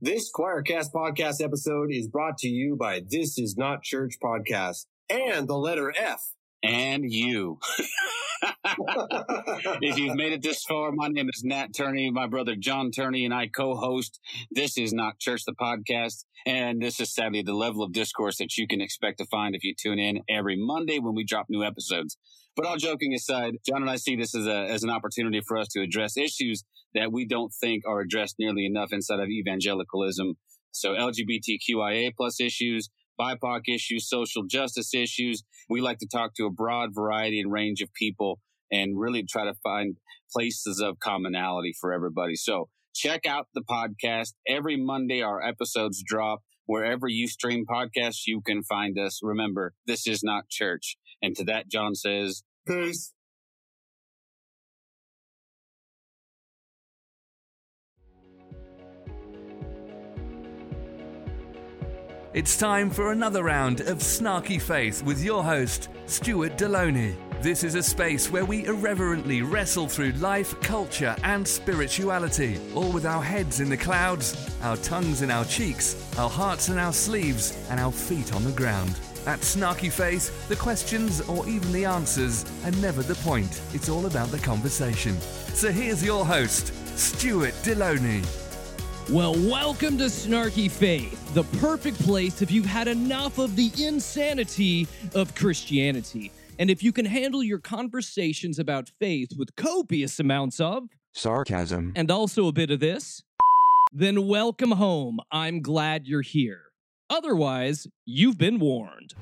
This Quoircast podcast episode is brought to you by This Is Not Church podcast and the letter F. and you. if you've made it this far, my name is Nat Turney. My brother John Turney and I co-host This Is Not Church, the podcast. And this is sadly the level of discourse that you can expect to find if you tune in every Monday when we drop new episodes. But all joking aside, John and I see this as, a, as an opportunity for us to address issues that we don't think are addressed nearly enough inside of evangelicalism. So LGBTQIA plus issues, BIPOC issues, social justice issues. We like to talk to a broad variety and range of people and really try to find places of commonality for everybody. So check out the podcast. Every Monday, our episodes drop. Wherever you stream podcasts, you can find us. Remember, this is not church. And to that, John says, It's time for another round of Snarky Faith with your host, Stuart Delony. This is a space where we irreverently wrestle through life, culture, and spirituality, all with our heads in the clouds, our tongues in our cheeks, our hearts in our sleeves, and our feet on the ground. At Snarky Faith, the questions or even the answers are never the point. It's all about the conversation. So here's your host, Stuart Delony. Well, welcome to Snarky Faith, the perfect place if you've had enough of the insanity of Christianity. And if you can handle your conversations about faith with copious amounts of, sarcasm, and also a bit of this, then welcome home. I'm glad you're here. Otherwise, you've been warned.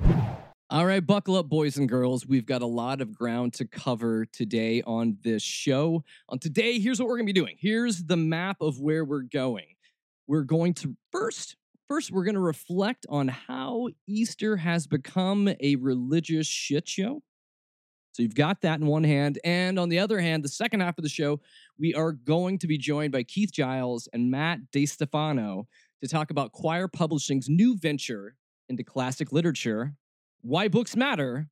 All right, buckle up, boys and girls. We've got a lot of ground to cover today on this show. On today, here's what we're going to be doing. Here's the map of where we're going. We're going to first, first, we're going to reflect on how Easter has become a religious shit show. So you've got that in one hand. And on the other hand, the second half of the show, we are going to be joined by Keith Giles and Matt Distefano to talk about Quoir Publishing's new venture into classic literature, why books matter,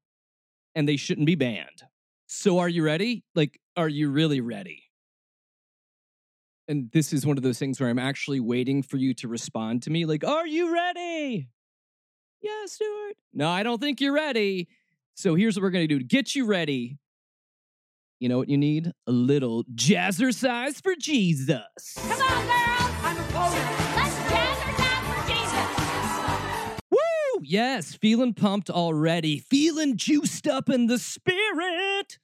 and they shouldn't be banned. So are you ready? Like, are you really ready? And this is one of those things where I'm actually waiting for you to respond to me, like, are you ready? Yeah, Stuart. No, I don't think you're ready. So here's what we're going to do to get you ready. You know what you need? A little jazzercise for Jesus. Come on, girls! I'm opposed. Let's Yes, feeling pumped already. Feeling juiced up in the spirit.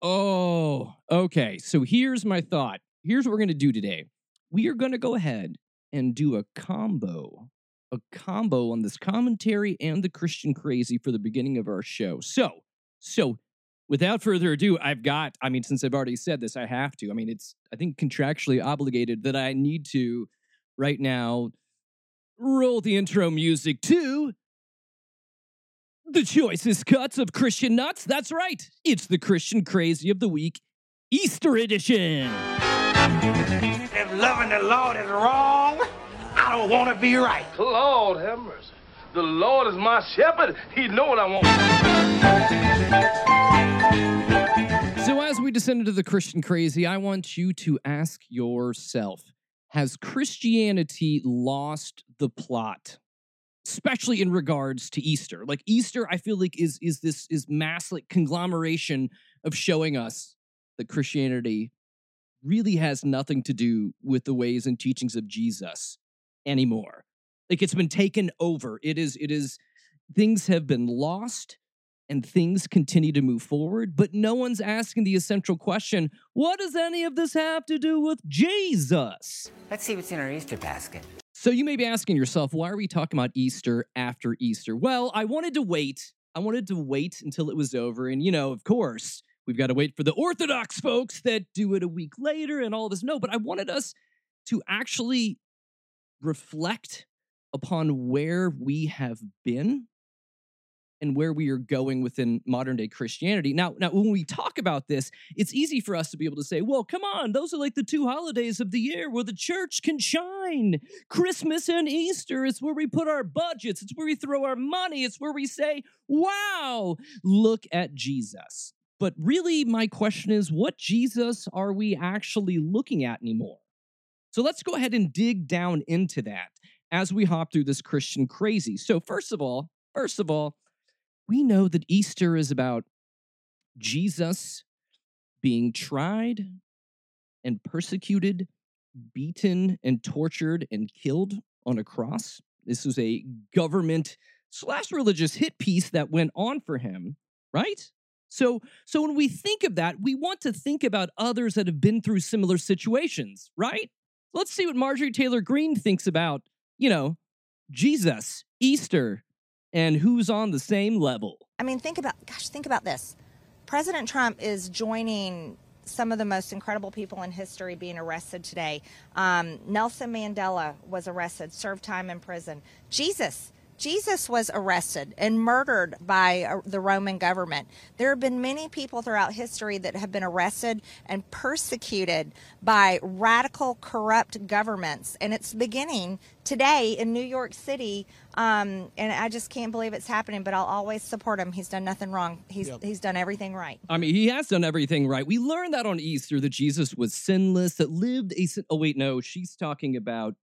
Oh, okay. So here's my thought. Here's what we're going to do today. We are going to go ahead and do a combo, a combo on this commentary and the Christian crazy for the beginning of our show. So, so without further ado, I've got, I mean, since I've already said this, I have to. I mean, it's, I think, contractually obligated that I need to right now roll the intro music to the choicest cuts of Christian nuts. That's right. It's the Christian crazy of the week, Easter edition. If loving the Lord is wrong, I don't want to be right. Lord have mercy. The Lord is my shepherd. He know what I want. So, as we descend into the Christian crazy, I want you to ask yourself Has Christianity lost the plot? Especially in regards to Easter. Like Easter, I feel like is is this is mass like conglomeration of showing us that Christianity really has nothing to do with the ways and teachings of Jesus anymore. Like it's been taken over. It is it is things have been lost and things continue to move forward, but no one's asking the essential question, what does any of this have to do with Jesus? Let's see what's in our Easter basket. So you may be asking yourself, why are we talking about Easter after Easter? Well, I wanted to wait. I wanted to wait until it was over and you know, of course, We've got to wait for the Orthodox folks that do it a week later and all this. No, but I wanted us to actually reflect upon where we have been and where we are going within modern day Christianity. Now, now when we talk about this, it's easy for us to be able to say, well, come on, those are like the two holidays of the year where the church can shine. Christmas and Easter, it's where we put our budgets, it's where we throw our money, it's where we say, wow, look at Jesus. But really, my question is what Jesus are we actually looking at anymore? So let's go ahead and dig down into that as we hop through this Christian crazy. So, first of all, first of all, we know that Easter is about Jesus being tried and persecuted, beaten and tortured and killed on a cross. This was a government slash religious hit piece that went on for him, right? So, so when we think of that, we want to think about others that have been through similar situations, right? Let's see what Marjorie Taylor Greene thinks about, you know, Jesus, Easter, and who's on the same level. I mean, think about, gosh, think about this. President Trump is joining some of the most incredible people in history being arrested today. Um, Nelson Mandela was arrested, served time in prison. Jesus, Jesus was arrested and murdered by uh, the Roman government. There have been many people throughout history that have been arrested and persecuted by radical, corrupt governments. And it's beginning today in New York City. Um, and I just can't believe it's happening, but I'll always support him. He's done nothing wrong, he's, he's done everything right. I mean, he has done everything right. We learned that on Easter that Jesus was sinless, that lived a sin- oh wait, no, she's talking about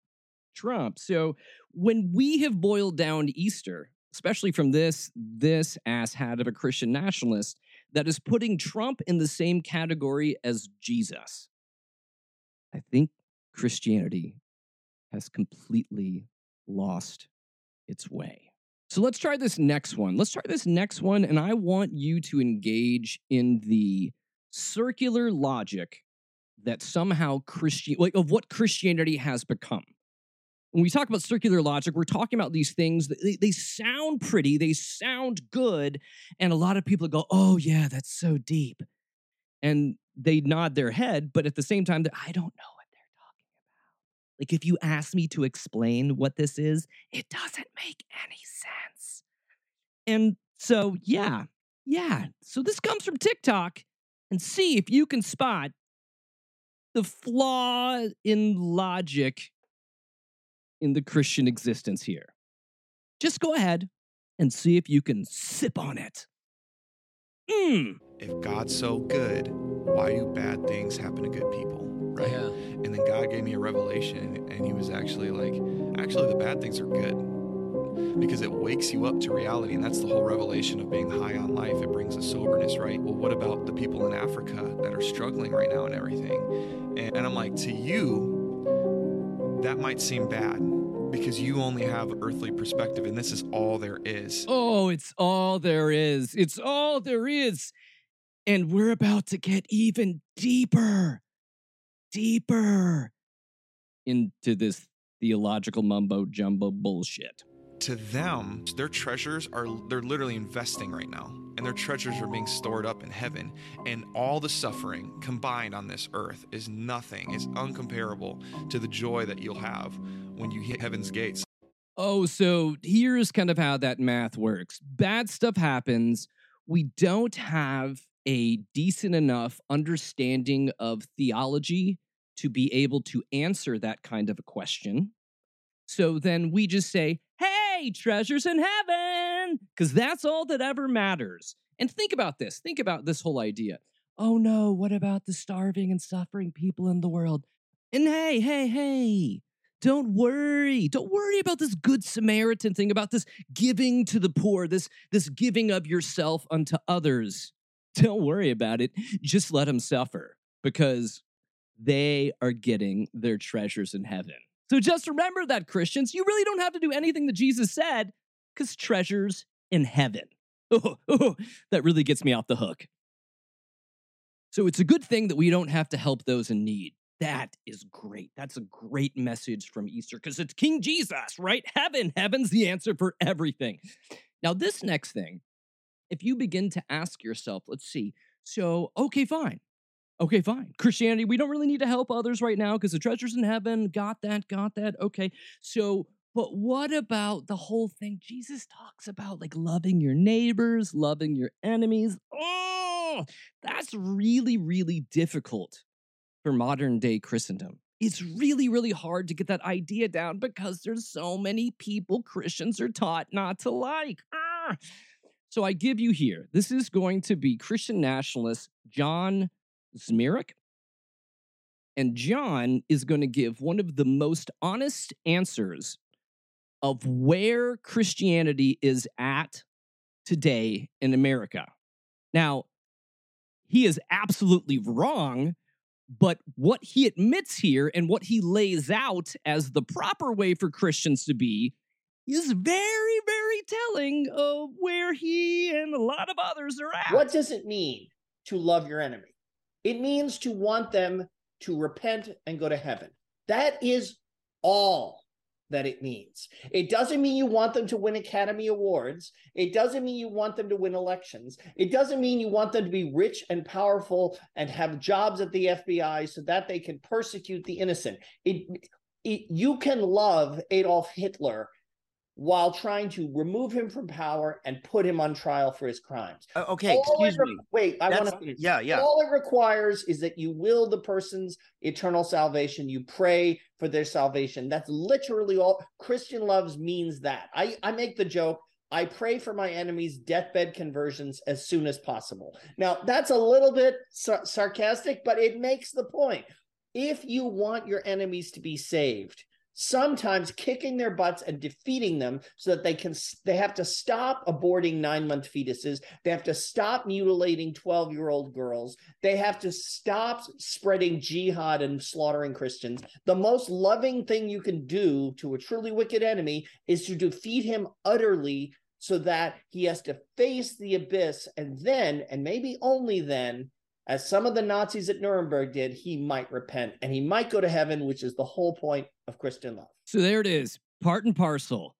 Trump. So when we have boiled down Easter, especially from this this asshat of a Christian nationalist that is putting Trump in the same category as Jesus, I think Christianity has completely lost its way. So let's try this next one. Let's try this next one, and I want you to engage in the circular logic that somehow Christian, like of what Christianity has become when we talk about circular logic, we're talking about these things that they, they sound pretty, they sound good, and a lot of people go, "Oh yeah, that's so deep," and they nod their head, but at the same time, I don't know what they're talking about. Like if you ask me to explain what this is, it doesn't make any sense. And so, yeah, yeah. So this comes from TikTok, and see if you can spot the flaw in logic in the Christian existence here. Just go ahead and see if you can sip on it. Mmm. If God's so good, why do bad things happen to good people? Right. Yeah. And then God gave me a revelation, and He was actually like, actually, the bad things are good because it wakes you up to reality. And that's the whole revelation of being high on life. It brings a soberness, right? Well, what about the people in Africa that are struggling right now and everything? And, and I'm like, to you, that might seem bad because you only have earthly perspective and this is all there is. Oh, it's all there is. It's all there is. And we're about to get even deeper, deeper into this theological mumbo jumbo bullshit. To them, their treasures are they're literally investing right now. And their treasures are being stored up in heaven. And all the suffering combined on this earth is nothing, is uncomparable to the joy that you'll have when you hit heaven's gates. Oh, so here's kind of how that math works bad stuff happens. We don't have a decent enough understanding of theology to be able to answer that kind of a question. So then we just say, hey, treasures in heaven, because that's all that ever matters. And think about this. Think about this whole idea. Oh no, what about the starving and suffering people in the world? And hey, hey, hey, don't worry. Don't worry about this good Samaritan thing, about this giving to the poor, this, this giving of yourself unto others. Don't worry about it. Just let them suffer because they are getting their treasures in heaven. So just remember that, Christians. You really don't have to do anything that Jesus said because treasures in heaven. Oh, oh, that really gets me off the hook. So it's a good thing that we don't have to help those in need. That is great. That's a great message from Easter because it's King Jesus, right? Heaven, heaven's the answer for everything. Now, this next thing, if you begin to ask yourself, let's see, so, okay, fine. Okay, fine. Christianity, we don't really need to help others right now because the treasure's in heaven. Got that, got that. Okay. So, but what about the whole thing? Jesus talks about like loving your neighbors, loving your enemies. Oh, that's really, really difficult for modern day Christendom. It's really, really hard to get that idea down because there's so many people Christians are taught not to like. Ah. So I give you here. This is going to be Christian nationalist John Zmirak. And John is going to give one of the most honest answers of where Christianity is at today in America. Now, he is absolutely wrong, but what he admits here and what he lays out as the proper way for Christians to be is very, very telling of where he and a lot of others are at. What does it mean to love your enemy? It means to want them to repent and go to heaven. That is all that it means. It doesn't mean you want them to win Academy Awards. It doesn't mean you want them to win elections. It doesn't mean you want them to be rich and powerful and have jobs at the FBI so that they can persecute the innocent. It, it you can love Adolf Hitler while trying to remove him from power and put him on trial for his crimes. Uh, okay, All excuse re- me. Wait, I want to yeah, yeah. All it requires is that you will the person's eternal salvation. You pray for their salvation. That's literally all Christian loves means that. I, I make the joke. I pray for my enemies' deathbed conversions as soon as possible. Now, that's a little bit sar- sarcastic, but it makes the point. If you want your enemies to be saved, sometimes kicking their butts and defeating them so that they can they have to stop aborting 9 month fetuses. They have to stop mutilating 12 year old girls. They have to stop spreading jihad and slaughtering christians. The most loving thing you can do to a truly wicked enemy is to defeat him utterly so that he has to face the abyss. And then and maybe only then as some of the Nazis at Nuremberg did, he might repent and he might go to heaven, which is the whole point of Christian love. So there it is, part and parcel.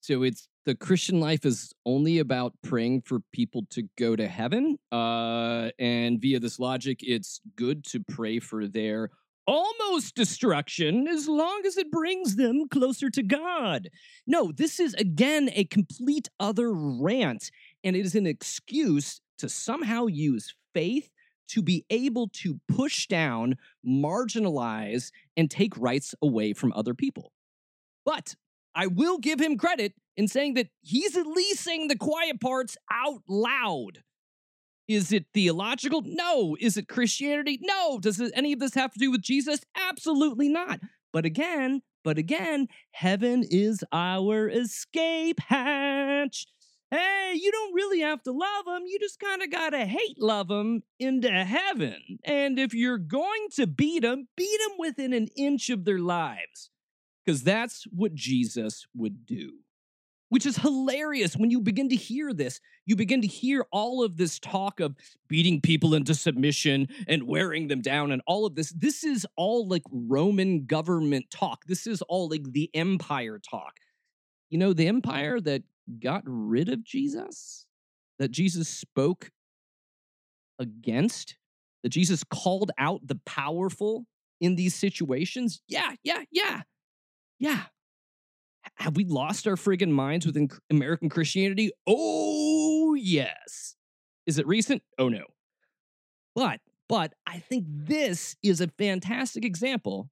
So it's the Christian life is only about praying for people to go to heaven. Uh, and via this logic, it's good to pray for their almost destruction as long as it brings them closer to God. No, this is again a complete other rant, and it is an excuse to somehow use faith to be able to push down, marginalize, and take rights away from other people. But I will give him credit in saying that he's at least saying the quiet parts out loud. Is it theological? No. Is it Christianity? No. Does any of this have to do with Jesus? Absolutely not. But again, but again, heaven is our escape hatch. Hey, you don't really have to love them. You just kind of got to hate love them into heaven. And if you're going to beat them, beat them within an inch of their lives. Because that's what Jesus would do. Which is hilarious when you begin to hear this. You begin to hear all of this talk of beating people into submission and wearing them down and all of this. This is all like Roman government talk. This is all like the empire talk. You know, the empire that got rid of Jesus, that Jesus spoke against, that Jesus called out the powerful in these situations. Yeah, yeah, yeah, yeah. Have we lost our friggin' minds within American Christianity? Oh, yes. Is it recent? Oh, no. But, but I think this is a fantastic example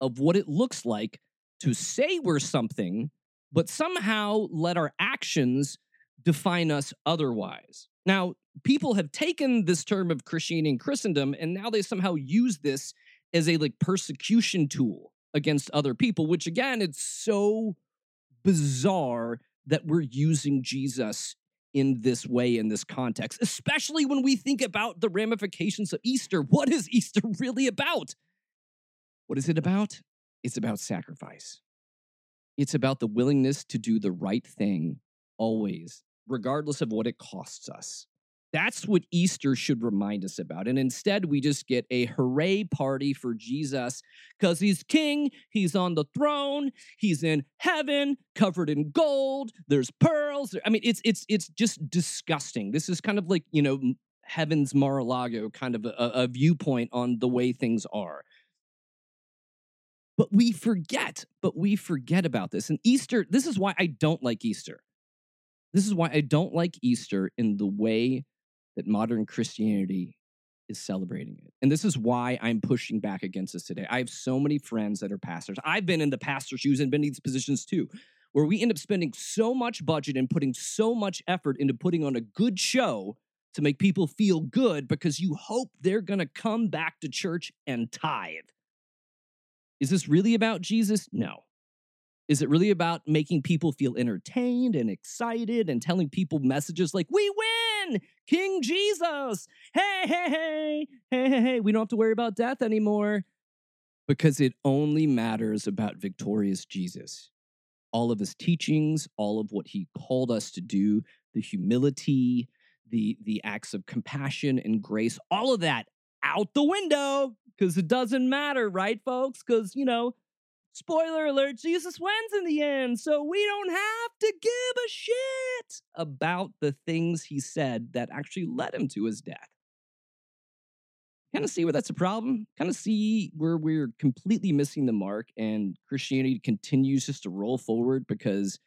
of what it looks like to say we're something, but somehow let our actions define us otherwise. Now, people have taken this term of Christianity and Christendom, and now they somehow use this as a like persecution tool against other people, which again, it's so bizarre that we're using Jesus in this way in this context, especially when we think about the ramifications of Easter. What is Easter really about? What is it about? It's about sacrifice. It's about the willingness to do the right thing always, regardless of what it costs us. That's what Easter should remind us about. And instead, we just get a hooray party for Jesus because he's king, he's on the throne, he's in heaven, covered in gold, there's pearls. I mean, it's it's it's just disgusting. This is kind of like, you know, heaven's Mar-a-Lago kind of a, a viewpoint on the way things are. But we forget, but we forget about this. And Easter, this is why I don't like Easter. This is why I don't like Easter in the way that modern Christianity is celebrating it. And this is why I'm pushing back against this today. I have so many friends that are pastors. I've been in the pastor shoes and been in these positions too, where we end up spending so much budget and putting so much effort into putting on a good show, to make people feel good because you hope they're going to come back to church and tithe. Is this really about Jesus? No. Is it really about making people feel entertained and excited and telling people messages like, we win, King Jesus? Hey, hey, hey, hey, hey, hey. We don't have to worry about death anymore because it only matters about victorious Jesus. All of his teachings, all of what he called us to do, the humility, the, the acts of compassion and grace, all of that out the window because it doesn't matter, right, folks? Because, you know, spoiler alert, Jesus wins in the end. So we don't have to give a shit about the things he said that actually led him to his death. Kind of see where that's a problem. Kind of see where we're completely missing the mark and Christianity continues just to roll forward because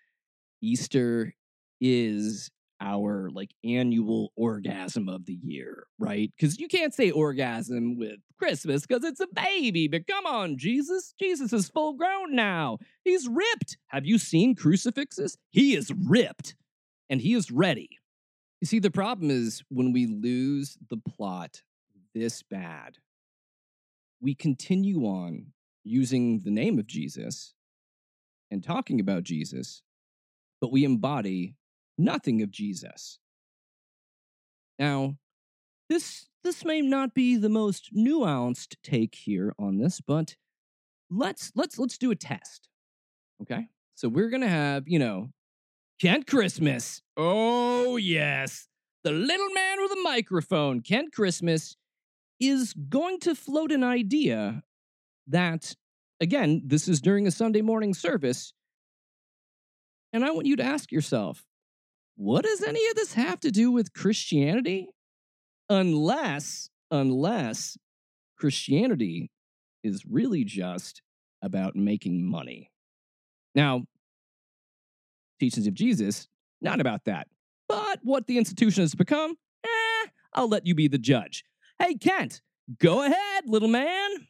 Easter is our like annual orgasm of the year, right? Because you can't say orgasm with Christmas because it's a baby. But come on, Jesus. Jesus is full grown now. He's ripped. Have you seen crucifixes? He is ripped and he is ready. You see, the problem is when we lose the plot this bad, we continue on using the name of Jesus and talking about Jesus, but we embody nothing of Jesus. Now, this this may not be the most nuanced take here on this, but let's let's let's do a test. Okay? So we're going to have, you know, Kent Christmas. Oh, yes. The little man with a microphone, Kent Christmas is going to float an idea that again, this is during a Sunday morning service and I want you to ask yourself, what does any of this have to do with Christianity? Unless, unless Christianity is really just about making money. Now, teachings of Jesus, not about that. But what the institution has become, eh, I'll let you be the judge. Hey, Kent, go ahead, little man.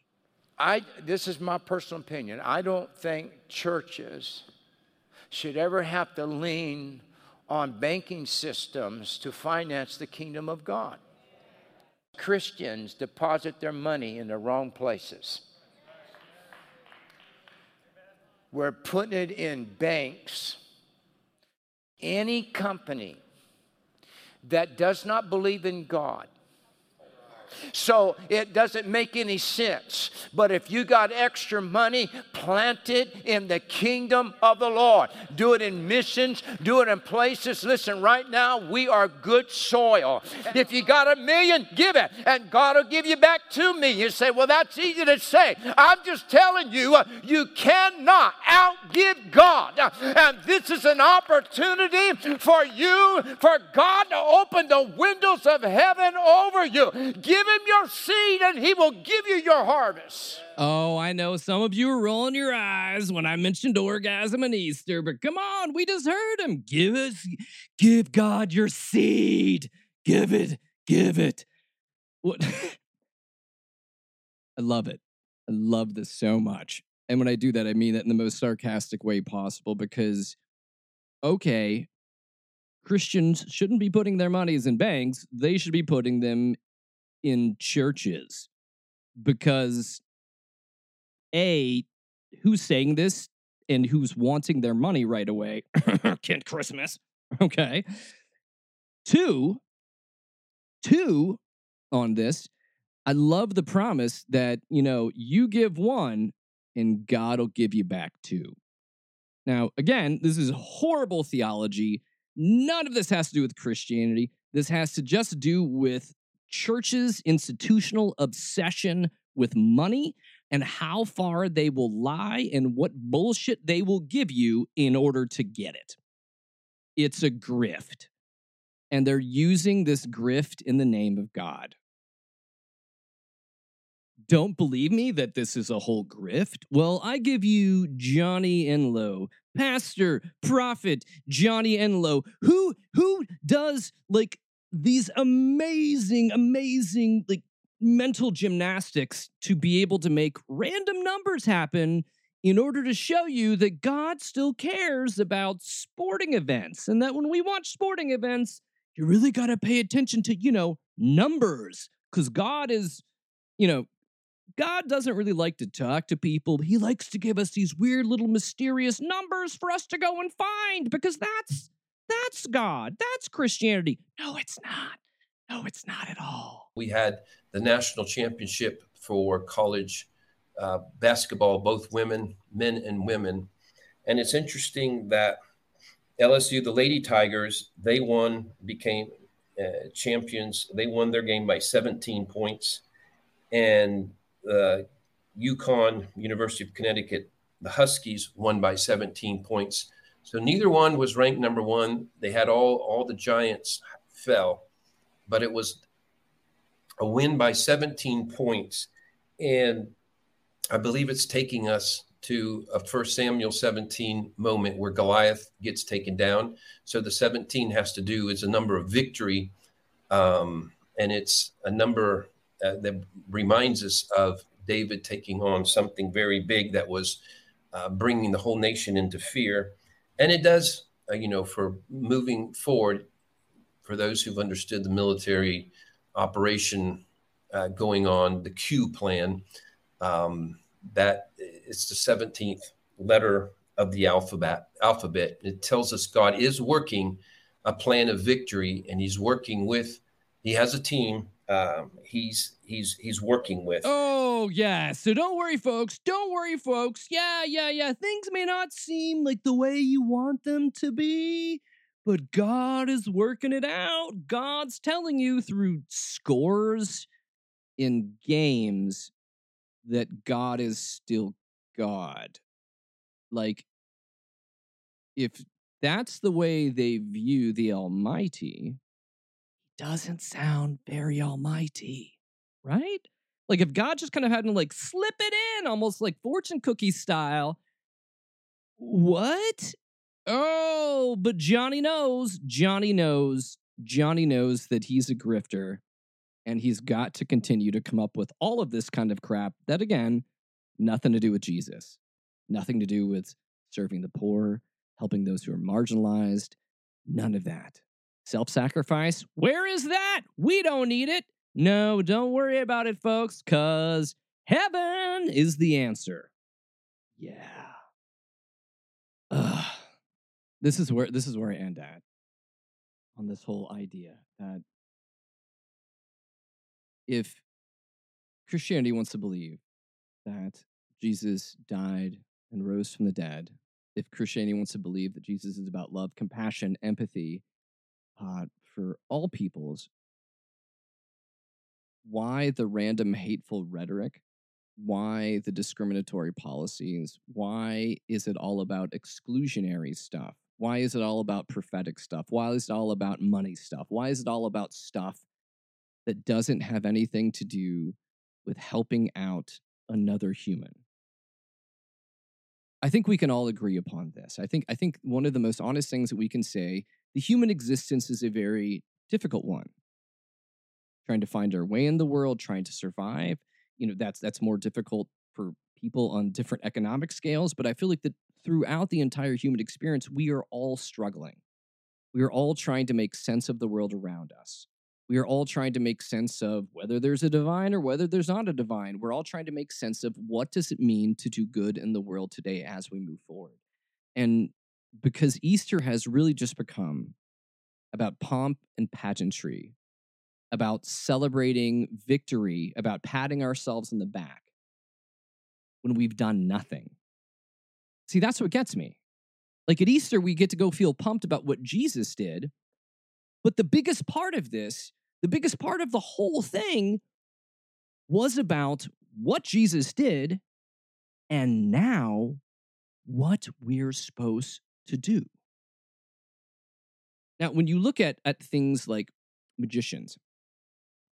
I, this is my personal opinion. I don't think churches should ever have to lean on banking systems to finance the kingdom of God. Christians deposit their money in the wrong places. We're putting it in banks. Any company that does not believe in God so it doesn't make any sense. But if you got extra money, plant it in the kingdom of the Lord. Do it in missions, do it in places. Listen, right now, we are good soil. If you got a million, give it, and God will give you back to me. You say, Well, that's easy to say. I'm just telling you, uh, you cannot outgive God. And this is an opportunity for you, for God to open the windows of heaven over you. Give him your seed and he will give you your harvest. Oh, I know some of you are rolling your eyes when I mentioned orgasm and Easter, but come on, we just heard him. Give us, give God your seed. Give it, give it. What? I love it. I love this so much. And when I do that, I mean that in the most sarcastic way possible because, okay, Christians shouldn't be putting their monies in banks. They should be putting them in churches because a who's saying this and who's wanting their money right away kent christmas okay? Two two on this i love the promise that you know you give one and god will give you back two. Now again this is horrible theology. None of this has to do with christianity. This has to just do with churches' institutional obsession with money and how far they will lie and what bullshit they will give you in order to get it. It's a grift. And they're using this grift in the name of God. Don't believe me that this is a whole grift? Well, I give you Johnny Enlow, pastor, prophet Johnny Enlow, who who does like these amazing, amazing, like mental gymnastics to be able to make random numbers happen in order to show you that God still cares about sporting events and that when we watch sporting events, you really got to pay attention to, you know, numbers because God is, you know, God doesn't really like to talk to people. He likes to give us these weird little mysterious numbers for us to go and find because that's that's God. That's Christianity. No, it's not. No, it's not at all. We had the national championship for college uh, basketball, both women, men, and women. And it's interesting that LSU, the Lady Tigers, they won, became uh, champions. They won their game by 17 points. And uh, UConn, University of Connecticut, the Huskies won by 17 points. So neither one was ranked number one. They had all all the giants fell, but it was a win by 17 points, and I believe it's taking us to a First Samuel 17 moment where Goliath gets taken down. So the 17 has to do is a number of victory, um, and it's a number uh, that reminds us of David taking on something very big that was uh, bringing the whole nation into fear. And it does, uh, you know, for moving forward, for those who've understood the military operation uh, going on, the Q plan, um, that it's the 17th letter of the alphabet. Alphabet. It tells us God is working a plan of victory, and He's working with. He has a team. Um, he's he's he's working with. Oh, yeah. So don't worry, folks. Don't worry, folks. Yeah, yeah, yeah. Things may not seem like the way you want them to be, but God is working it out. God's telling you through scores in games that God is still God. Like, if that's the way they view the Almighty, doesn't sound very almighty, right? Like if God just kind of had to like slip it in, almost like fortune cookie style. What? Oh, but Johnny knows, Johnny knows, Johnny knows that he's a grifter and he's got to continue to come up with all of this kind of crap that again, nothing to do with Jesus. Nothing to do with serving the poor, helping those who are marginalized, none of that. Self sacrifice? Where is that? We don't need it. No, don't worry about it, folks, because heaven is the answer. Yeah. Ugh. This is where this is where I end at on this whole idea that if Christianity wants to believe that Jesus died and rose from the dead, if Christianity wants to believe that Jesus is about love, compassion, empathy, for all peoples, why the random hateful rhetoric? Why the discriminatory policies? Why is it all about exclusionary stuff? Why is it all about prophetic stuff? Why is it all about money stuff? Why is it all about stuff that doesn't have anything to do with helping out another human? I think we can all agree upon this. I think I think one of the most honest things that we can say, the human existence is a very difficult one. Trying to find our way in the world, trying to survive, you know, that's that's more difficult for people on different economic scales, but I feel like that throughout the entire human experience, we are all struggling. We are all trying to make sense of the world around us. We are all trying to make sense of whether there's a divine or whether there's not a divine. We're all trying to make sense of what does it mean to do good in the world today as we move forward. And because Easter has really just become about pomp and pageantry, about celebrating victory, about patting ourselves in the back when we've done nothing. See, that's what gets me. Like at Easter, we get to go feel pumped about what Jesus did. But the biggest part of this, the biggest part of the whole thing was about what Jesus did and now what we're supposed to do. Now, when you look at, at things like magicians,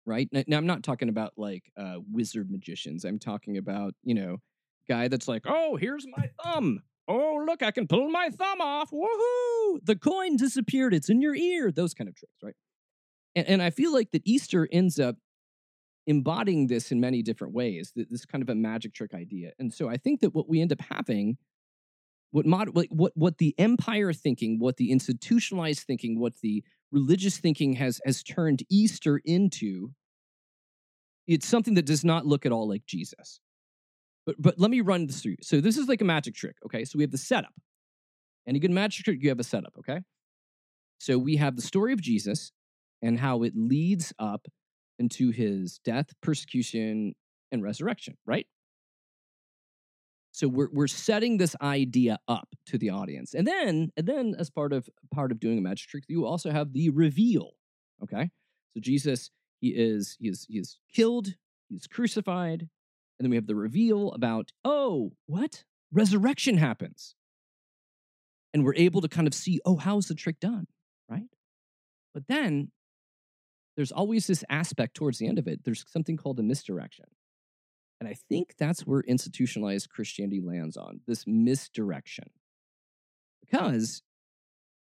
right? Now, I'm not talking about like uh, wizard magicians. I'm talking about, you know, guy that's like, oh, here's my thumb. Oh, look, I can pull my thumb off. Woohoo! The coin disappeared. It's in your ear. Those kind of tricks, right? And, and I feel like that Easter ends up embodying this in many different ways, this kind of a magic trick idea. And so I think that what we end up having what mod like what what the empire thinking, what the institutionalized thinking, what the religious thinking has has turned Easter into it's something that does not look at all like Jesus. But but let me run this through. So this is like a magic trick, okay? So we have the setup. Any good magic trick, you have a setup, okay? So we have the story of Jesus and how it leads up into his death, persecution, and resurrection, right? So we're we're setting this idea up to the audience. And then and then as part of part of doing a magic trick, you also have the reveal. Okay? So Jesus, he is he is he is killed, he's crucified, and then we have the reveal about, oh, what? Resurrection happens. And we're able to kind of see, oh, how's the trick done? Right? But then there's always this aspect towards the end of it. There's something called a misdirection. And I think that's where institutionalized Christianity lands on this misdirection. Because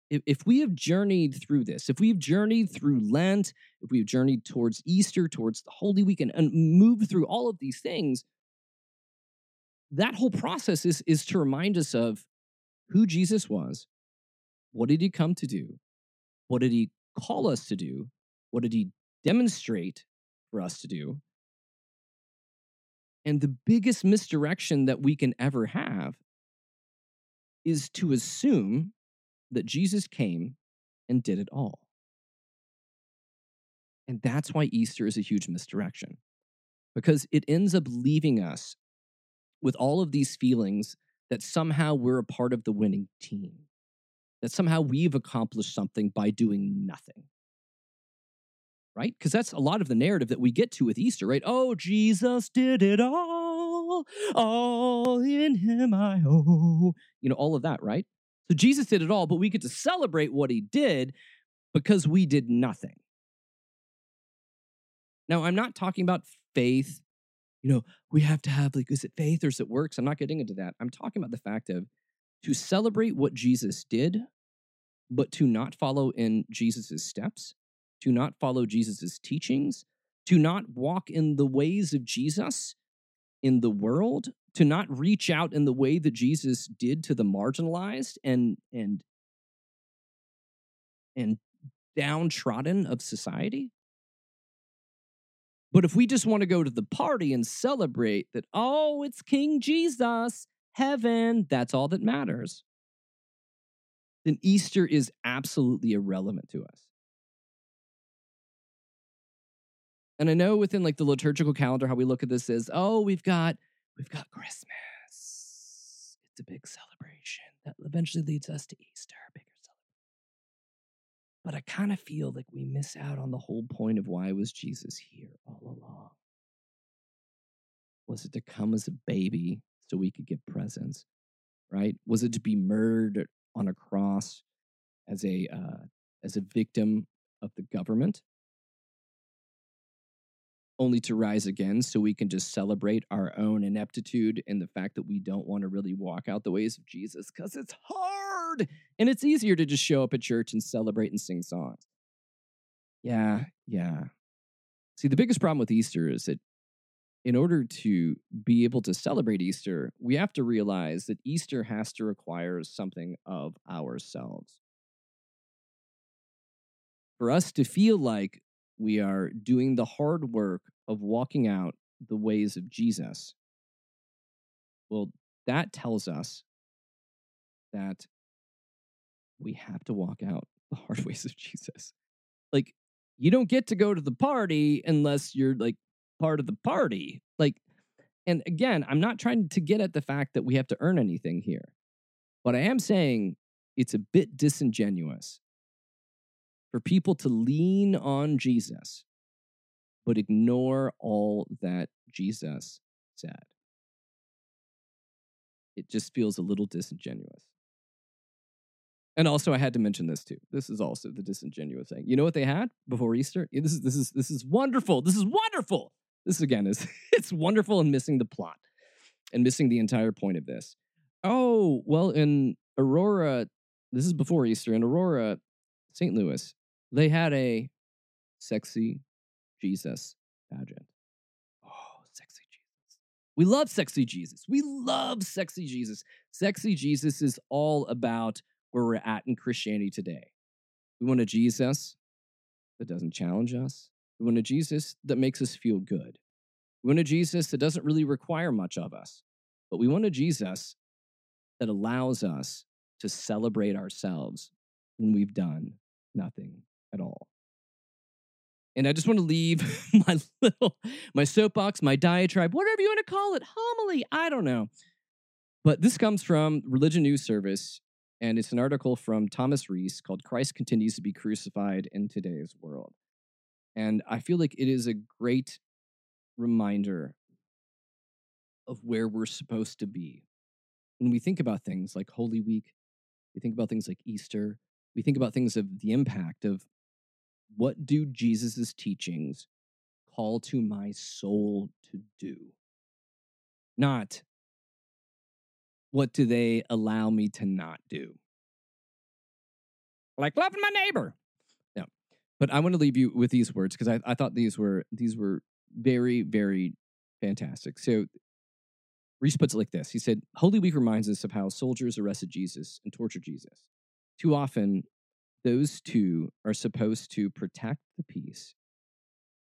if, we have journeyed through this, if we've journeyed through Lent, if we've journeyed towards Easter, towards the Holy Week, and, and moved through all of these things, that whole process is, is to remind us of who Jesus was, what did he come to do, what did he call us to do, what did he demonstrate for us to do, and the biggest misdirection that we can ever have is to assume that Jesus came and did it all. And that's why Easter is a huge misdirection, because it ends up leaving us with all of these feelings that somehow we're a part of the winning team, that somehow we've accomplished something by doing nothing right? Because that's a lot of the narrative that we get to with Easter, right? Oh, Jesus did it all, all in him I owe. You know, all of that, right? So Jesus did it all, but we get to celebrate what he did because we did nothing. Now, I'm not talking about faith. You know, we have to have, like, is it faith or is it works? I'm not getting into that. I'm talking about the fact of to celebrate what Jesus did, but to not follow in Jesus' steps to not follow Jesus' teachings, to not walk in the ways of Jesus in the world, to not reach out in the way that Jesus did to the marginalized and and and downtrodden of society. But if we just want to go to the party and celebrate that, oh, it's King Jesus, heaven, that's all that matters, then Easter is absolutely irrelevant to us. And I know within like the liturgical calendar, how we look at this is, oh, we've got we've got Christmas. It's a big celebration that eventually leads us to Easter, bigger celebration. But I kind of feel like we miss out on the whole point of why was Jesus here all along. Was it to come as a baby so we could get presents? Right? Was it to be murdered on a cross as a uh, as a victim of the government? Only to rise again so we can just celebrate our own ineptitude and the fact that we don't want to really walk out the ways of Jesus because it's hard and it's easier to just show up at church and celebrate and sing songs. Yeah, yeah. See, the biggest problem with Easter is that in order to be able to celebrate Easter, we have to realize that Easter has to require something of ourselves. For us to feel like we are doing the hard work of walking out the ways of Jesus, well, that tells us that we have to walk out the hard ways of Jesus. Like, you don't get to go to the party unless you're like part of the party. Like, and again, I'm not trying to get at the fact that we have to earn anything here, but I am saying it's a bit disingenuous for people to lean on Jesus, but ignore all that Jesus said. It just feels a little disingenuous. And also, I had to mention this too. This is also the disingenuous thing. You know what they had before Easter? This is this is this is wonderful. This is wonderful. This again is it's wonderful and missing the plot and missing the entire point of this. Oh well, in Aurora, this is before Easter. In Aurora, St. Louis, they had a sexy Jesus pageant. Oh, sexy Jesus. We love sexy Jesus. We love sexy Jesus. Sexy Jesus is all about where we're at in Christianity today. We want a Jesus that doesn't challenge us. We want a Jesus that makes us feel good. We want a Jesus that doesn't really require much of us, but we want a Jesus that allows us to celebrate ourselves when we've done nothing at all. And I just want to leave my little, my soapbox, my diatribe, whatever you want to call it, homily, I don't know. But this comes from Religion News Service, and it's an article from Thomas Reese called Christ Continues to Be Crucified in Today's World. And I feel like it is a great reminder of where we're supposed to be. When we think about things like Holy Week, we think about things like Easter, we think about things of the impact of what do Jesus' teachings call to my soul to do? Not what do they allow me to not do? Like loving my neighbor. No. But I want to leave you with these words because I, I thought these were these were very, very fantastic. So Reese puts it like this. He said, Holy Week reminds us of how soldiers arrested Jesus and tortured Jesus. Too often, those two are supposed to protect the peace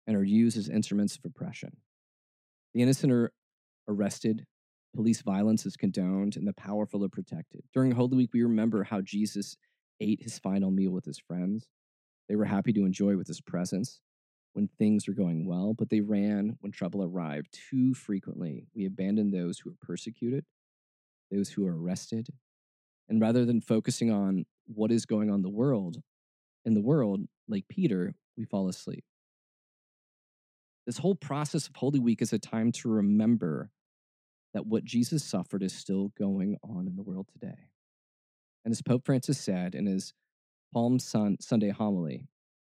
and are used as instruments of oppression. The innocent are arrested, police violence is condoned, and the powerful are protected. During Holy Week, we remember how Jesus ate his final meal with his friends. They were happy to enjoy with his presence when things were going well, but they ran when trouble arrived. Too frequently, we abandon those who are persecuted, those who are arrested, and rather than focusing on what is going on in the world, in the world, like Peter, we fall asleep. This whole process of Holy Week is a time to remember that what Jesus suffered is still going on in the world today. And as Pope Francis said in his Palm Sunday homily,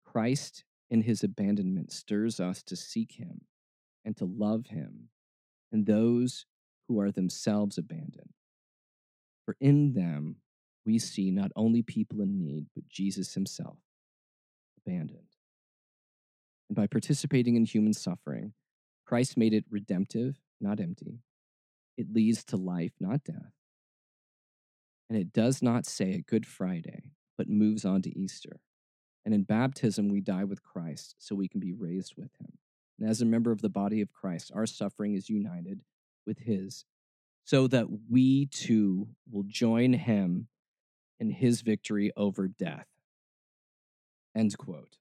Christ in his abandonment stirs us to seek him and to love him and those who are themselves abandoned. For in them we see not only people in need, but Jesus himself abandoned. And by participating in human suffering, Christ made it redemptive, not empty. It leads to life, not death. And it does not say a Good Friday, but moves on to Easter. And in baptism, we die with Christ so we can be raised with him. And as a member of the body of Christ, our suffering is united with his, so that we too will join him in his victory over death. End quote.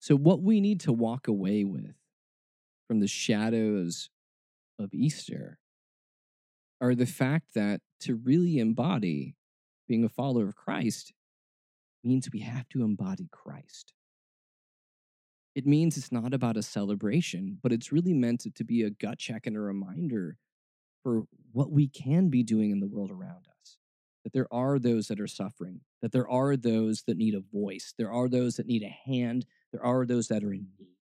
So, what we need to walk away with from the shadows of Easter are the fact that to really embody being a follower of Christ means we have to embody Christ. It means it's not about a celebration, but it's really meant to be a gut check and a reminder for what we can be doing in the world around us. That there are those that are suffering, that there are those that need a voice, there are those that need a hand, there are those that are in need.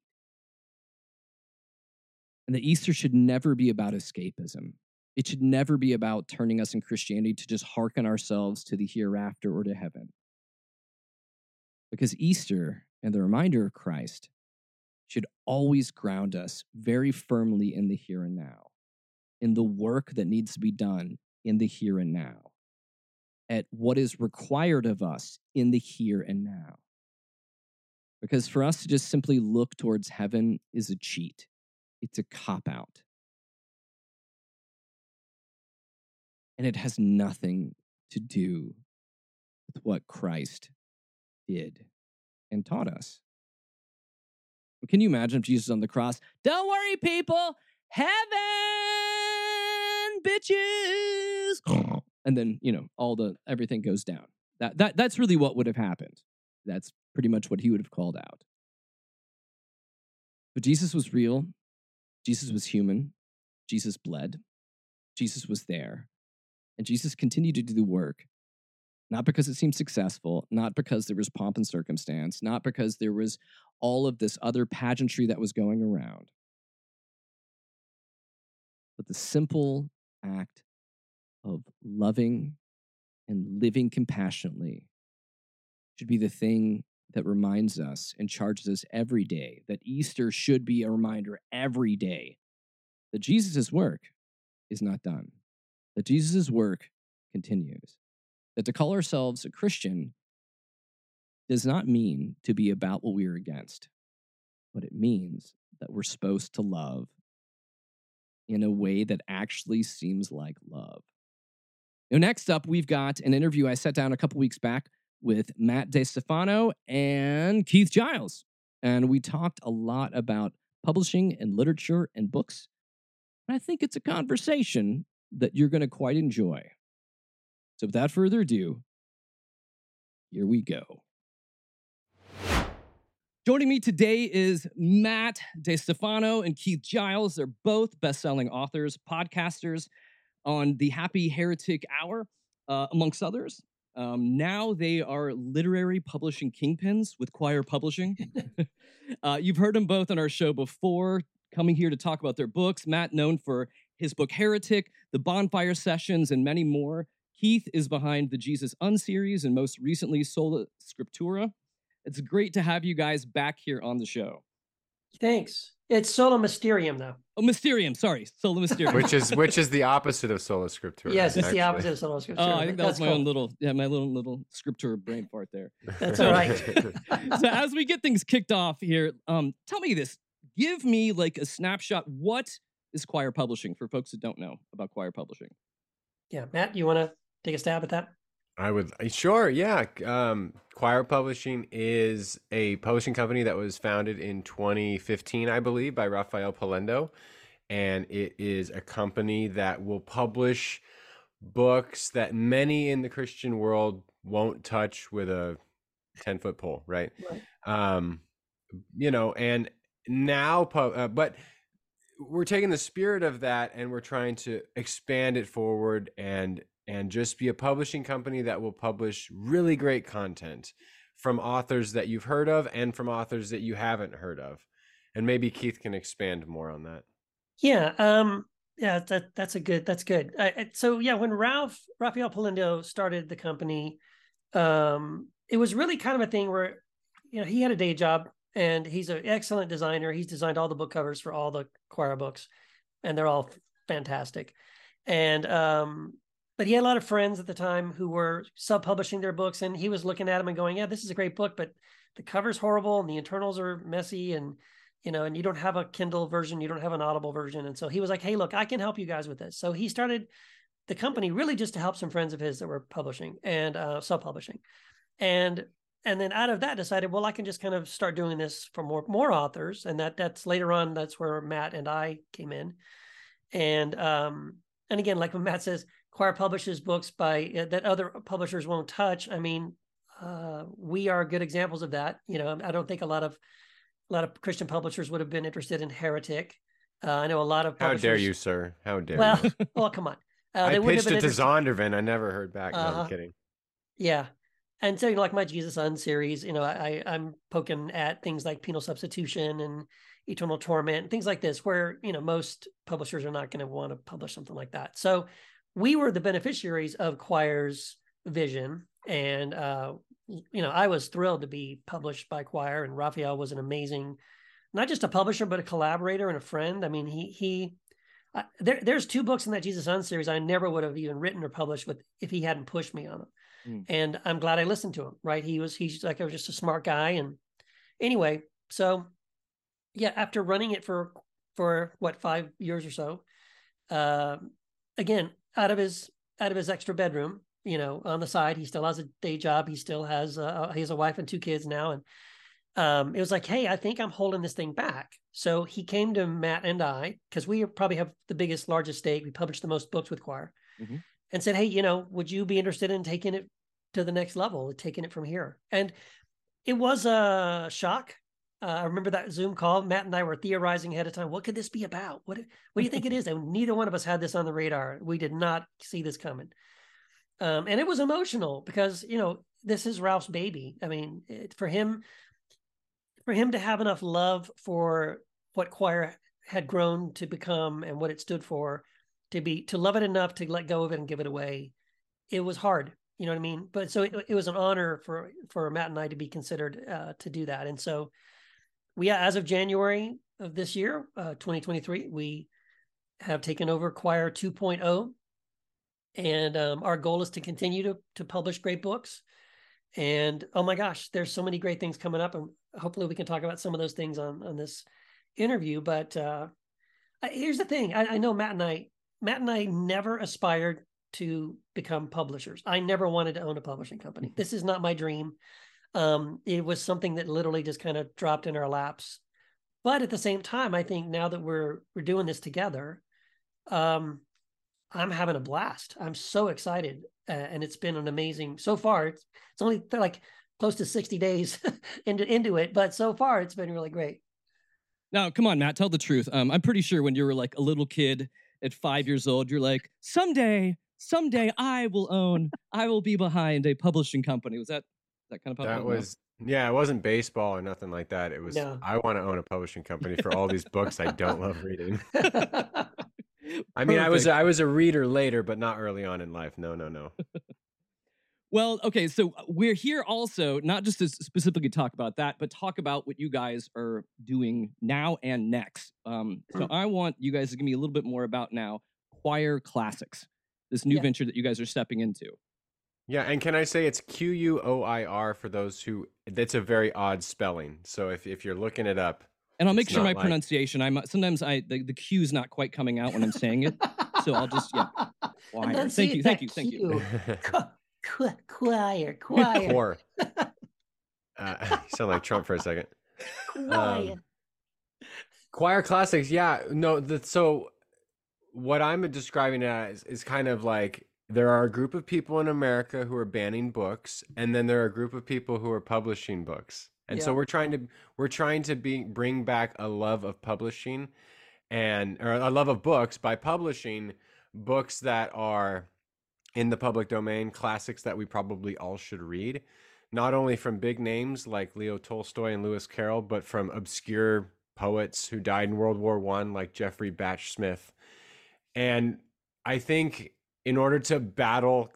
And that Easter should never be about escapism. It should never be about turning us in Christianity to just hearken ourselves to the hereafter or to heaven. Because Easter and the reminder of Christ should always ground us very firmly in the here and now, in the work that needs to be done in the here and now, at what is required of us in the here and now. Because for us to just simply look towards heaven is a cheat, it's a cop out. And it has nothing to do with what Christ did and taught us. Can you imagine if Jesus on the cross? Don't worry, people, heaven, bitches. and then, you know, all the everything goes down. That that that's really what would have happened. That's pretty much what he would have called out. But Jesus was real. Jesus was human. Jesus bled. Jesus was there. And Jesus continued to do the work not because it seemed successful, not because there was pomp and circumstance, not because there was all of this other pageantry that was going around, but the simple act of loving and living compassionately should be the thing that reminds us and charges us every day that Easter should be a reminder every day that Jesus' work is not done, that Jesus' work continues that to call ourselves a Christian does not mean to be about what we are against, but it means that we're supposed to love in a way that actually seems like love. Now, next up, we've got an interview I sat down a couple weeks back with Matt Distefano and Keith Giles. And we talked a lot about publishing and literature and books. And I think it's a conversation that you're going to quite enjoy. So, without further ado, here we go. Joining me today is Matt Distefano and Keith Giles. They're both best-selling authors, podcasters on the Happy Heretic Hour, uh, amongst others. Um, now they are literary publishing kingpins with Quoir Publishing. uh, you've heard them both on our show before, coming here to talk about their books. Matt, known for his book Heretic, the Bonfire Sessions, and many more. Keith is behind the Jesus Un series and most recently Sola Scriptura. It's great to have you guys back here on the show. Thanks. It's Solo Mysterium, though. Oh, Mysterium. Sorry, Solo Mysterium. which is which is the opposite of sola scriptura. Yes, it's the opposite of Solo Scriptura. Oh, I think that was That's my cool. own little, yeah, my little little scriptura brain part there. That's all right. so as we get things kicked off here, um, tell me this. Give me like a snapshot. What is Quoir Publishing for folks that don't know about Quoir Publishing? Yeah, Matt, you want to take a stab at that? I would sure, yeah. Um, Quoir Publishing is a publishing company that was founded in 2015, I believe, by Rafael Polendo, and it is a company that will publish books that many in the Christian world won't touch with a 10 foot pole, right? Um, you know, and now, uh, but we're taking the spirit of that and we're trying to expand it forward and and just be a publishing company that will publish really great content from authors that you've heard of and from authors that you haven't heard of and maybe keith can expand more on that Yeah. Um. Yeah. That that's a good. That's good. I, so yeah, when Ralph Raphael Polendo started the company, um, it was really kind of a thing where, you know, he had a day job and he's an excellent designer. He's designed all the book covers for all the Quoir books, and they're all fantastic. And um, but he had a lot of friends at the time who were sub-publishing their books, and he was looking at them and going, "Yeah, this is a great book, but the cover's horrible and the internals are messy and." you know, and you don't have a Kindle version, you don't have an Audible version. And so he was like, Hey, look, I can help you guys with this. So he started the company really just to help some friends of his that were publishing and uh, self-publishing. And and then out of that decided, well, I can just kind of start doing this for more more authors. And that that's later on, that's where Matt and I came in. And um, and again, like when Matt says, Quoir publishes books by uh, that other publishers won't touch. I mean, uh, we are good examples of that. You know, I don't think a lot of a lot of Christian publishers would have been interested in Heretic. Uh, I know a lot of how publishers. dare you sir how dare Well, you well, come on. Uh, i pitched it to zondervan i never heard back no Uh-huh. i'm kidding Yeah. And so, you know, like my Jesus Un series, you know, I, I'm poking at things like penal substitution and eternal torment, and things like this, where, you know, most publishers are not going to want to publish something like that. So we were the beneficiaries of Quoir's vision. And, uh, you know, I was thrilled to be published by Quoir, and Raphael was an amazing, not just a publisher, but a collaborator and a friend. I mean, he, he, I, there, there's two books in that Jesus Un series I never would have even written or published with if he hadn't pushed me on them and I'm glad I listened to him. Right, he was he's like I was just a smart guy, and anyway, so yeah, after running it for for what five years or so, um, again out of his out of his extra bedroom, you know, on the side, he still has a day job. He still has uh, he has a wife and two kids now, and um, it was like, hey, I think I'm holding this thing back. So he came to Matt and I because we probably have the biggest, largest stake. We publish the most books with Quoir Mhm. and said, Hey, you know, would you be interested in taking it to the next level, taking it from here? And it was a shock. Uh, I remember that Zoom call. Matt and I were theorizing ahead of time. What could this be about? What, what do you think it is? And neither one of us had this on the radar. We did not see this coming. Um, and it was emotional because, you know, this is Ralph's baby. I mean, it, for him, for him to have enough love for what Quoir had grown to become and what it stood for, to be to love it enough to let go of it and give it away, it was hard. You know what I mean? But so it, it was an honor for for Matt and I to be considered uh, to do that. And so we, as of January of this year, uh, 2023, we have taken over Quoir 2.0, and um, our goal is to continue to to publish great books. And oh my gosh, there's so many great things coming up, and hopefully we can talk about some of those things on on this interview. But uh, here's the thing: I, I know Matt and I, Matt and I never aspired to become publishers. I never wanted to own a publishing company. This is not my dream. Um, it was something that literally just kind of dropped in our laps. But at the same time, I think now that we're we're doing this together, um, I'm having a blast. I'm so excited, uh, and it's been an amazing so far. It's it's only like close to 60 days into into it, but so far it's been really great. Now, come on, Matt, tell the truth. Um, I'm pretty sure when you were like a little kid at five years old, you're like, someday, someday I will own, I will be behind a publishing company. Was that that kind of That publishing? No? was yeah, it wasn't baseball or nothing like that. It was No. I want to own a publishing company for all these books I don't love reading. I mean, I was I was a reader later, but not early on in life. No, no, no. Well, okay, so uh, we're here also not just to specifically talk about that, but talk about what you guys are doing now and next. Um, so I want you guys to give me a little bit more about now Quoir Classics, this new Yeah. venture that you guys are stepping into. Yeah, and can I say it's Q U O I R for those who that's a very odd spelling. So if if you're looking it up, And I'll make sure my like- pronunciation. I'm sometimes I the, the Q's not quite coming out when I'm saying it, so I'll just yeah. Quoir. Thank you, thank you, thank you. Qu- Quoir, Quoir, Or uh, you sound like Trump for a second. Quoir. Um, Quoir classics, yeah. No, the, so what I'm describing as is kind of like there are a group of people in America who are banning books, and then there are a group of people who are publishing books. And so we're trying to we're trying to be bring back a love of publishing and or a love of books by publishing books that are in the public domain, classics that we probably all should read, not only from big names like Leo Tolstoy and Lewis Carroll, but from obscure poets who died in World War One, like Geoffrey Bache Smith. And I think in order to battle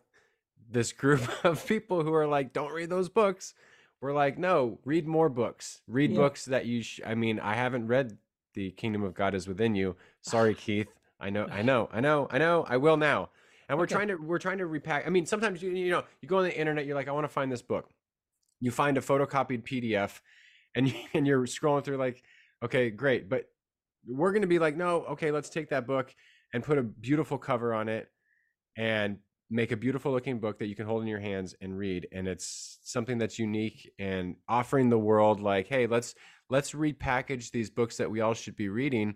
this group of people who are like, don't read those books, we're like, no, read more books. Read Yeah. books that you. Sh- I mean, I haven't read The Kingdom of God is Within You. Sorry, Keith. I know, I know, I know, I know. I will now. And we're Okay. trying to we're trying to repack. I mean, sometimes you you know you go on the internet, you're like, I want to find this book. You find a photocopied PDF, and you, and you're scrolling through like, okay, great, but we're going to be like, no, okay, let's take that book and put a beautiful cover on it, and make a beautiful looking book that you can hold in your hands and read and it's something that's unique and offering the world like hey let's let's repackage these books that we all should be reading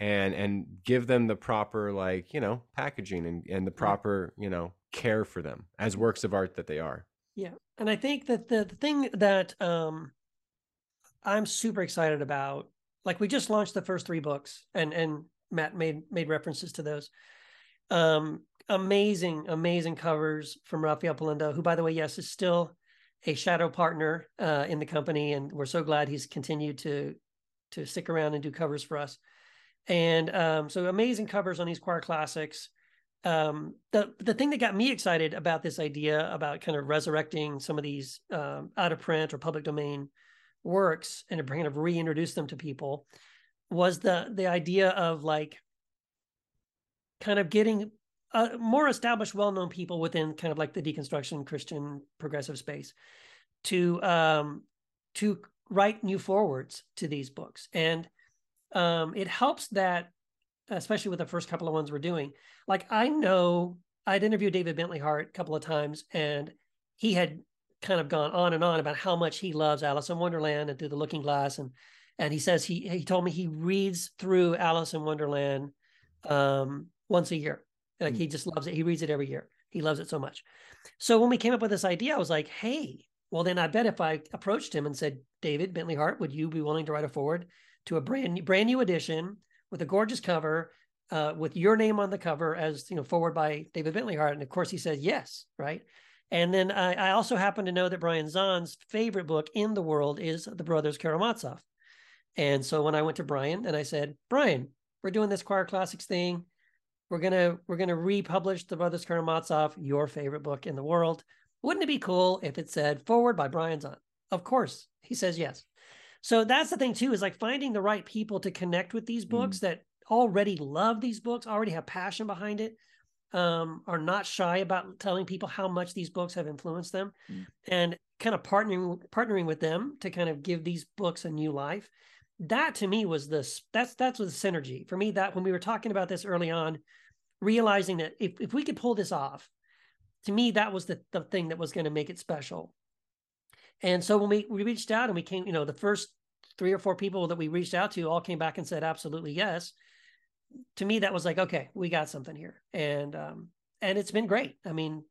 and and give them the proper like you know packaging and, and the proper you know care for them as works of art that they are Yeah. And I think that the, the thing that um I'm super excited about, like we just launched the first three books and and Matt made made references to those. Um amazing, amazing covers from Rafael Polendo, who by the way, yes, is still a shadow partner uh in the company. And we're so glad he's continued to to stick around and do covers for us. And um, so amazing covers on these Quoir classics um, the the thing that got me excited about this idea about kind of resurrecting some of these um, out of print or public domain works and kind of reintroduce them to people was the the idea of like kind of getting uh, more established, well known people within kind of like the deconstruction Christian progressive space to um, to write new forwards to these books, and um, it helps that especially with the first couple of ones we're doing. Like I know I'd interviewed David Bentley Hart a couple of times, and he had kind of gone on and on about how much he loves Alice in Wonderland and Through the Looking Glass, and and he says he he told me he reads through Alice in Wonderland um, once a year. Like he just loves it. He reads it every year. He loves it so much. So when we came up with this idea, I was like, hey, well then I bet if I approached him and said, David Bentley Hart, would you be willing to write a forward to a brand new, brand new edition with a gorgeous cover, uh, with your name on the cover as you know, forward by David Bentley Hart? And of course he said yes, right? And then I, I also happen to know that Brian Zahnd's favorite book in the world is The Brothers Karamazov. And so when I went to Brian and I said, Brian, we're doing this Quoir classics thing. We're gonna we're gonna republish The Brothers Karamazov, your favorite book in the world. Wouldn't it be cool if it said forward by Brian Zahnd? Of course, he says yes. So that's the thing too, is like finding the right people to connect with these books that already love these books, already have passion behind it. um, are not shy about telling people how much these books have influenced them, Mm. and kind of partnering partnering with them to kind of give these books a new life. That to me was this. That's that's was the synergy for me. That when we were talking about this early on, realizing that if if we could pull this off, to me that was the the thing that was going to make it special. And so when we we reached out and we came, you know, the first three or four people that we reached out to all came back and said absolutely yes. To me that was like okay we got something here. And um and it's been great. I mean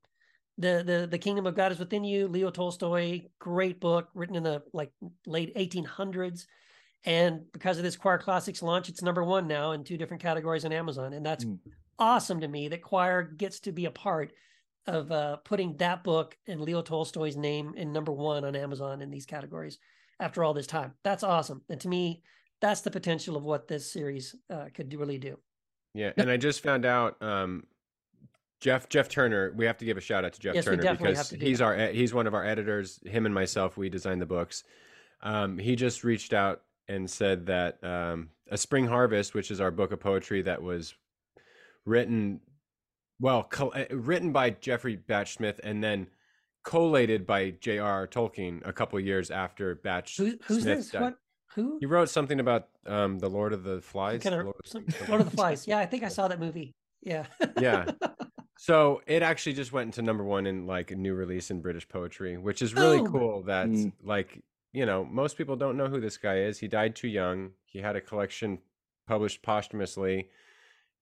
the the the kingdom of god is within you leo tolstoy great book written in the like late 1800s and because of this Quoir classics launch it's number one now in two different categories on amazon. And that's awesome to me that Quoir gets to be a part of uh, putting that book and leo tolstoy's name in number one on amazon in these categories after all this time that's awesome and to me that's the potential of what this series uh, could do, really do Yeah, and I just found out um, Jeff Jeff Turner. We have to give a shout out to Jeff Yes, Turner because he's that. our he's one of our editors. Him and myself, we designed the books. Um, he just reached out and said that um, a Spring Harvest, which is our book of poetry that was written, well, col- uh, written by Geoffrey Bache Smith and then collated by J.R.R. Tolkien a couple years after Batch. Who, who's Smith this died. what who He wrote something about um, the Lord of the Flies. kind of Lord- some, Lord of the Flies. Yeah, I think I saw that movie. Yeah. yeah. So it actually just went into number one in like a new release in British poetry, which is really Boom. cool. That Mm. like you know most people don't know who this guy is. He died too young. He had a collection published posthumously,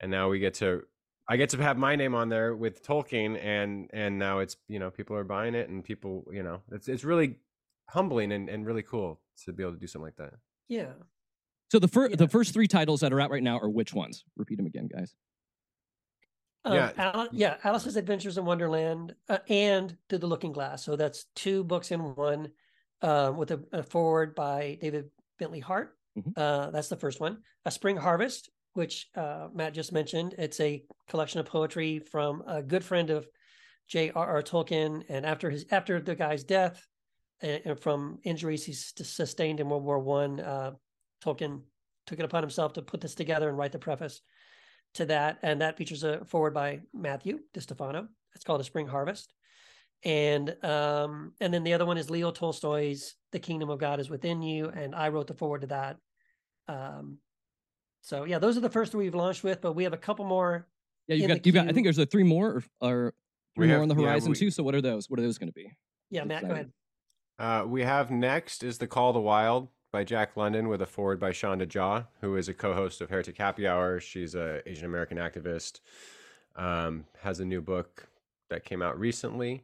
and now we get to I get to have my name on there with Tolkien, and and now it's you know people are buying it, and people you know it's it's really humbling and, and really cool to be able to do something like that. Yeah. So the first the first three titles that are out right now are which ones? Repeat them again, guys. Um, Yeah. yeah. yeah. Alice's Adventures in Wonderland uh, and Through the Looking Glass. So that's two books in one um, with a, a forward by David Bentley Hart. Mhm. Uh, that's the first one. A Spring Harvest, which uh, Matt just mentioned. It's a collection of poetry from a good friend of J.R.R. Tolkien. And after his after the guy's death, and, from injuries he sustained in World War One, uh, Tolkien took it upon himself to put this together and write the preface to that, and that features a forward by Matthew Distefano. It's called A Spring Harvest, and um, and then the other one is Leo Tolstoy's The Kingdom of God is Within You, and I wrote the forward to that. Um, so yeah, those are the first three we've launched with, but we have a couple more. Yeah, you've got you've got. I think there's a three more or, or We three more on the yeah, horizon we- too. So what are those? What are those going to be? Yeah, Matt, go ahead. Uh, we have next is The Call to Wild by Jack London with a forward by Shonda Jaw, who is a co-host of Heretic Happy Hour. She's a Asian American activist. Um, has a new book that came out recently.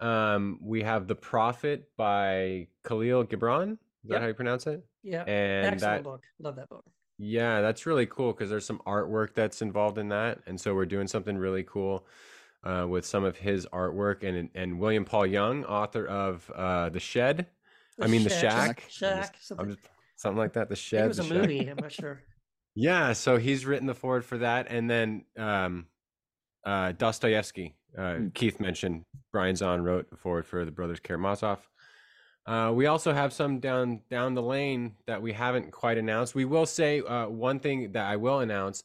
Um, we have The Prophet by Kahlil Gibran. Is that how you pronounce it? Yeah, And excellent that book. Love that book. Yeah, that's really cool because there's some artwork that's involved in that, and so we're doing something really cool uh, with some of his artwork and and William Paul Young, author of uh, The Shed. I mean, The Shack. Shack, I'm just- something. I'm just- something like that. The Shed. it was The a Shack. movie. I'm not sure. Yeah, so he's written the forward for that, and then um, uh, Dostoevsky. Uh, Hmm. Keith mentioned Brian Zahnd wrote a forward for the Brothers Karamazov. Uh, we also have some down down the lane that we haven't quite announced. We will say uh, one thing that I will announce.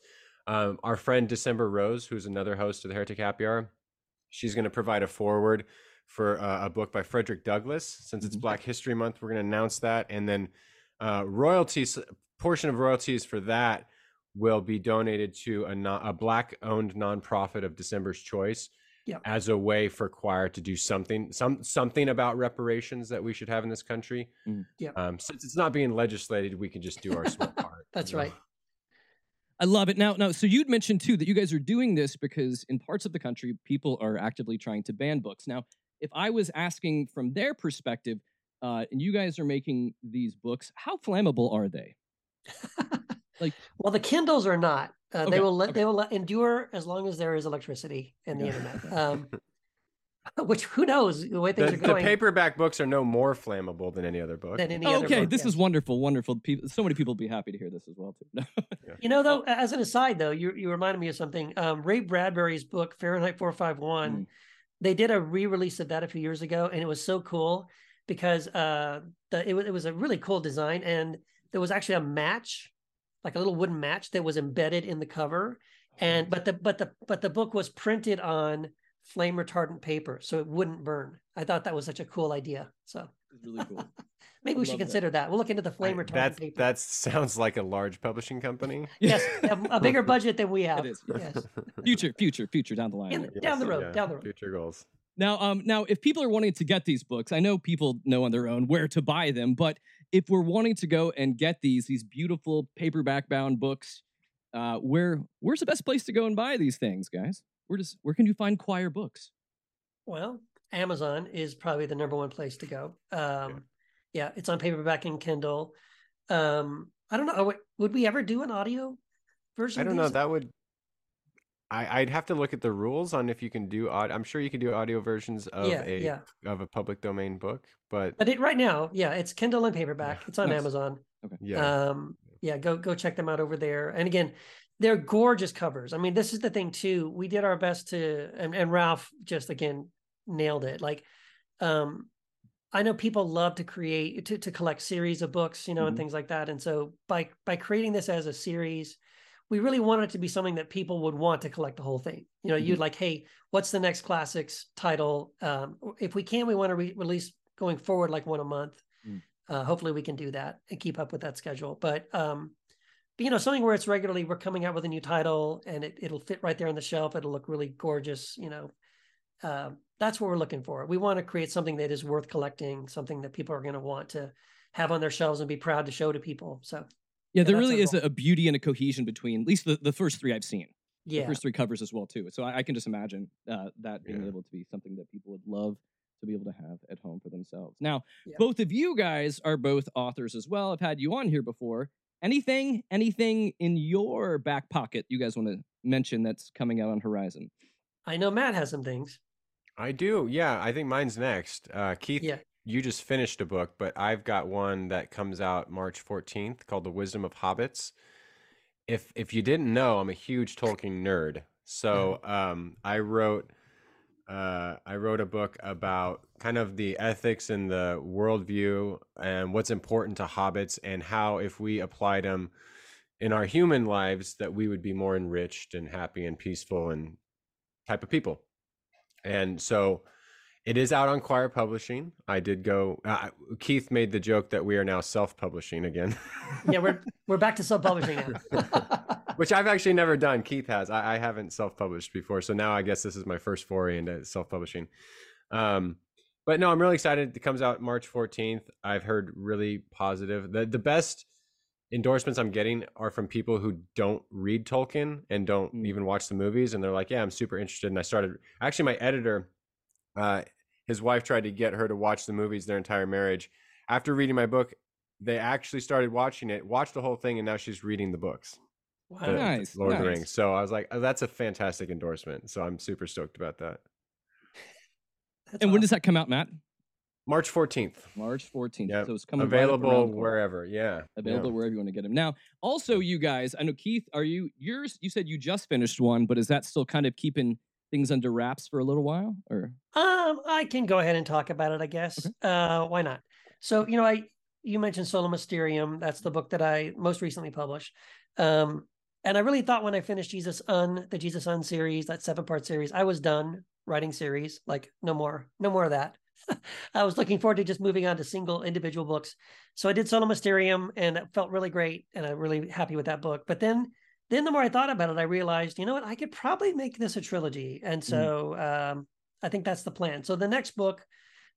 Um, our friend December Rose, who's another host of the Heretic Happy Hour, she's going to provide a forward for uh, a book by Frederick Douglass. Since it's Mhm. Black History Month, we're going to announce that, and then uh, royalties portion of royalties for that will be donated to a, non, a black owned nonprofit of December's choice Yeah. as a way for Quoir to do something some something about reparations that we should have in this country. Mm. Yeah. Um, since it's not being legislated, we can just do our small part. That's you know? right. I love it. Now, now, so you'd mentioned too that you guys are doing this because in parts of the country, people are actively trying to ban books. Now, if I was asking from their perspective, uh, and you guys are making these books, how flammable are they? Like, well, the Kindles are not. Uh, Okay, They will let okay. they will let endure as long as there is electricity and the internet. Um, which who knows the way things The, are going. the paperback books are no more flammable than any other book. Than any other okay, book, this yes. is wonderful, wonderful. People, so many people will be happy to hear this as well too. You know, though, as an aside, though, you you reminded me of something. Um, Ray Bradbury's book Fahrenheit 451. Mm. They did a re-release of that a few years ago, and it was so cool because uh, the it it was a really cool design, and there was actually a match, like a little wooden match that was embedded in the cover, and but the but the but the book was printed on flame retardant paper, so it wouldn't burn. I thought that was such a cool idea. So really cool. maybe I we should love that. consider that. We'll look into the flame retardant That paper. that sounds like a large publishing company. Yes, a, a bigger budget than we have. It is. Yes. Future, future, future down the line. In- there. down the road, yeah, down the road. Future goals. Now, um, now, if people are wanting to get these books, I know people know on their own where to buy them, but if we're wanting to go and get these these beautiful paperback bound books, uh, where where's the best place to go and buy these things, guys? Where does where can you find Quoir books? Well, Amazon is probably the number one place to go. Um, yeah. it's on paperback and Kindle. Um, I don't know. oh, Would we ever do an audio version? I don't know. these? That would. I, I'd have to look at the rules on if you can do aud. I'm sure you can do audio versions of Yeah, a yeah. of a public domain book, but But it, right now, yeah, it's Kindle and paperback. It's on Nice. Amazon. Okay. yeah, Um, yeah, go go check them out over there. And again, they're gorgeous covers. I mean, this is the thing too. We did our best to, and, and Ralph just again nailed it. Like, um, I know people love to create to to collect series of books, you know, and Mhm. things like that. And so by by creating this as a series, we really want it to be something that people would want to collect the whole thing. You know, you'd like, hey, what's the next classics title? Um, if we can, we want to re- release going forward like one a month. Mm. Uh, hopefully, we can do that and keep up with that schedule. But um, but you know, something where it's regularly we're coming out with a new title and it it'll fit right there on the shelf. It'll look really gorgeous. You know, um, that's what we're looking for. We want to create something that is worth collecting, something that people are going to want to have on their shelves and be proud to show to people. So Yeah, there really is a, a beauty and a cohesion between at least the, the first three I've seen. The first three covers as well too. So I, I can just imagine uh, that being Yeah. able to be something that people would love to be able to have at home for themselves. Now, Yeah. both of you guys are both authors as well. I've had you on here before. Anything, anything in your back pocket you guys want to mention that's coming out on horizon? I know Matt has some things. I do. Yeah, I think mine's next. Uh, Keith, Yeah. You just finished a book, but I've got one that comes out March 14th called The Wisdom of Hobbits. If if you didn't know, I'm a huge Tolkien nerd. So um, I wrote uh, I wrote a book about kind of the ethics and the worldview and what's important to hobbits and how if we applied them in our human lives that we would be more enriched and happy and peaceful and type of people. And so it is out on Quoir Publishing. I did go. Uh, Keith made the joke that we are now self-publishing again, Yeah, we're we're back to self publishing now. which I've actually never done. Keith has. I, I haven't self-published before, so now I guess this is my first foray into self-publishing. Um, but no, I'm really excited. It comes out March 14th. I've heard really positive. the The best endorsements I'm getting are from people who don't read Tolkien and don't Mm. even watch the movies, and they're like, "Yeah, I'm super interested." And I started. Actually, my editor, uh, his wife tried to get her to watch the movies their entire marriage. After reading my book, they actually started watching it, watched the whole thing, and now she's reading the books. Wow. the- the Nice, Lord of the. Rings. So I was like, oh, that's a fantastic endorsement. So I'm super stoked about that. That's and when does that come out, Matt? March 14th. March 14th. Yep. So it's coming Available around the corner. wherever. Yeah. available yeah. wherever you want to get them. Now, also, you guys, I know Keith, are you yours? You said you just finished one, but is that still kind of keeping things under wraps for a little while? Or Um, I can go ahead and talk about it, I guess. Uh, why not? So, you know, I you mentioned Sola Mysterium. That's the book that I most recently published. Um, and I really thought when I finished Jesus Un, the Jesus Un series, that seven part series, I was done writing series. Like, no more, no more of that. I was looking forward to just moving on to single individual books. So I did Sola Mysterium, and it felt really great, and I'm really happy with that book. But then, then the more I thought about it, I realized, you know what, I could probably make this a trilogy, and so um, I think that's the plan. So the next book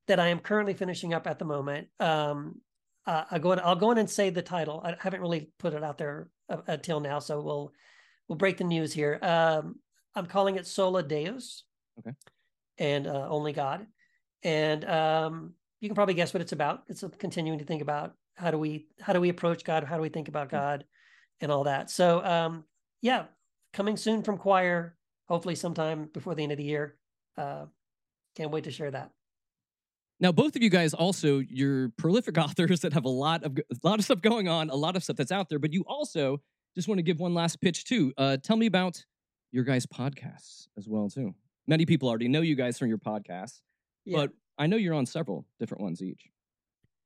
that I am currently finishing up at the moment, um, uh, I go in, I'll go in and say the title. I haven't really put it out there uh, until now, so we'll we'll break the news here. Um, I'm calling it Sola Deus. Okay. And uh, only God, and um, you can probably guess what it's about. It's a continuing to think about how do we how do we approach God, how do we think about God, and all that. So um, yeah, coming soon from Quoir. Hopefully, sometime before the end of the year. Uh, can't wait to share that. now, both of you guys also you're prolific authors that have a lot of a lot of stuff going on, a lot of stuff that's out there. But you also just want to give one last pitch too. Uh, tell me about your guys' podcasts as well too. Many people already know you guys from your podcasts, Yeah. but I know you're on several different ones each.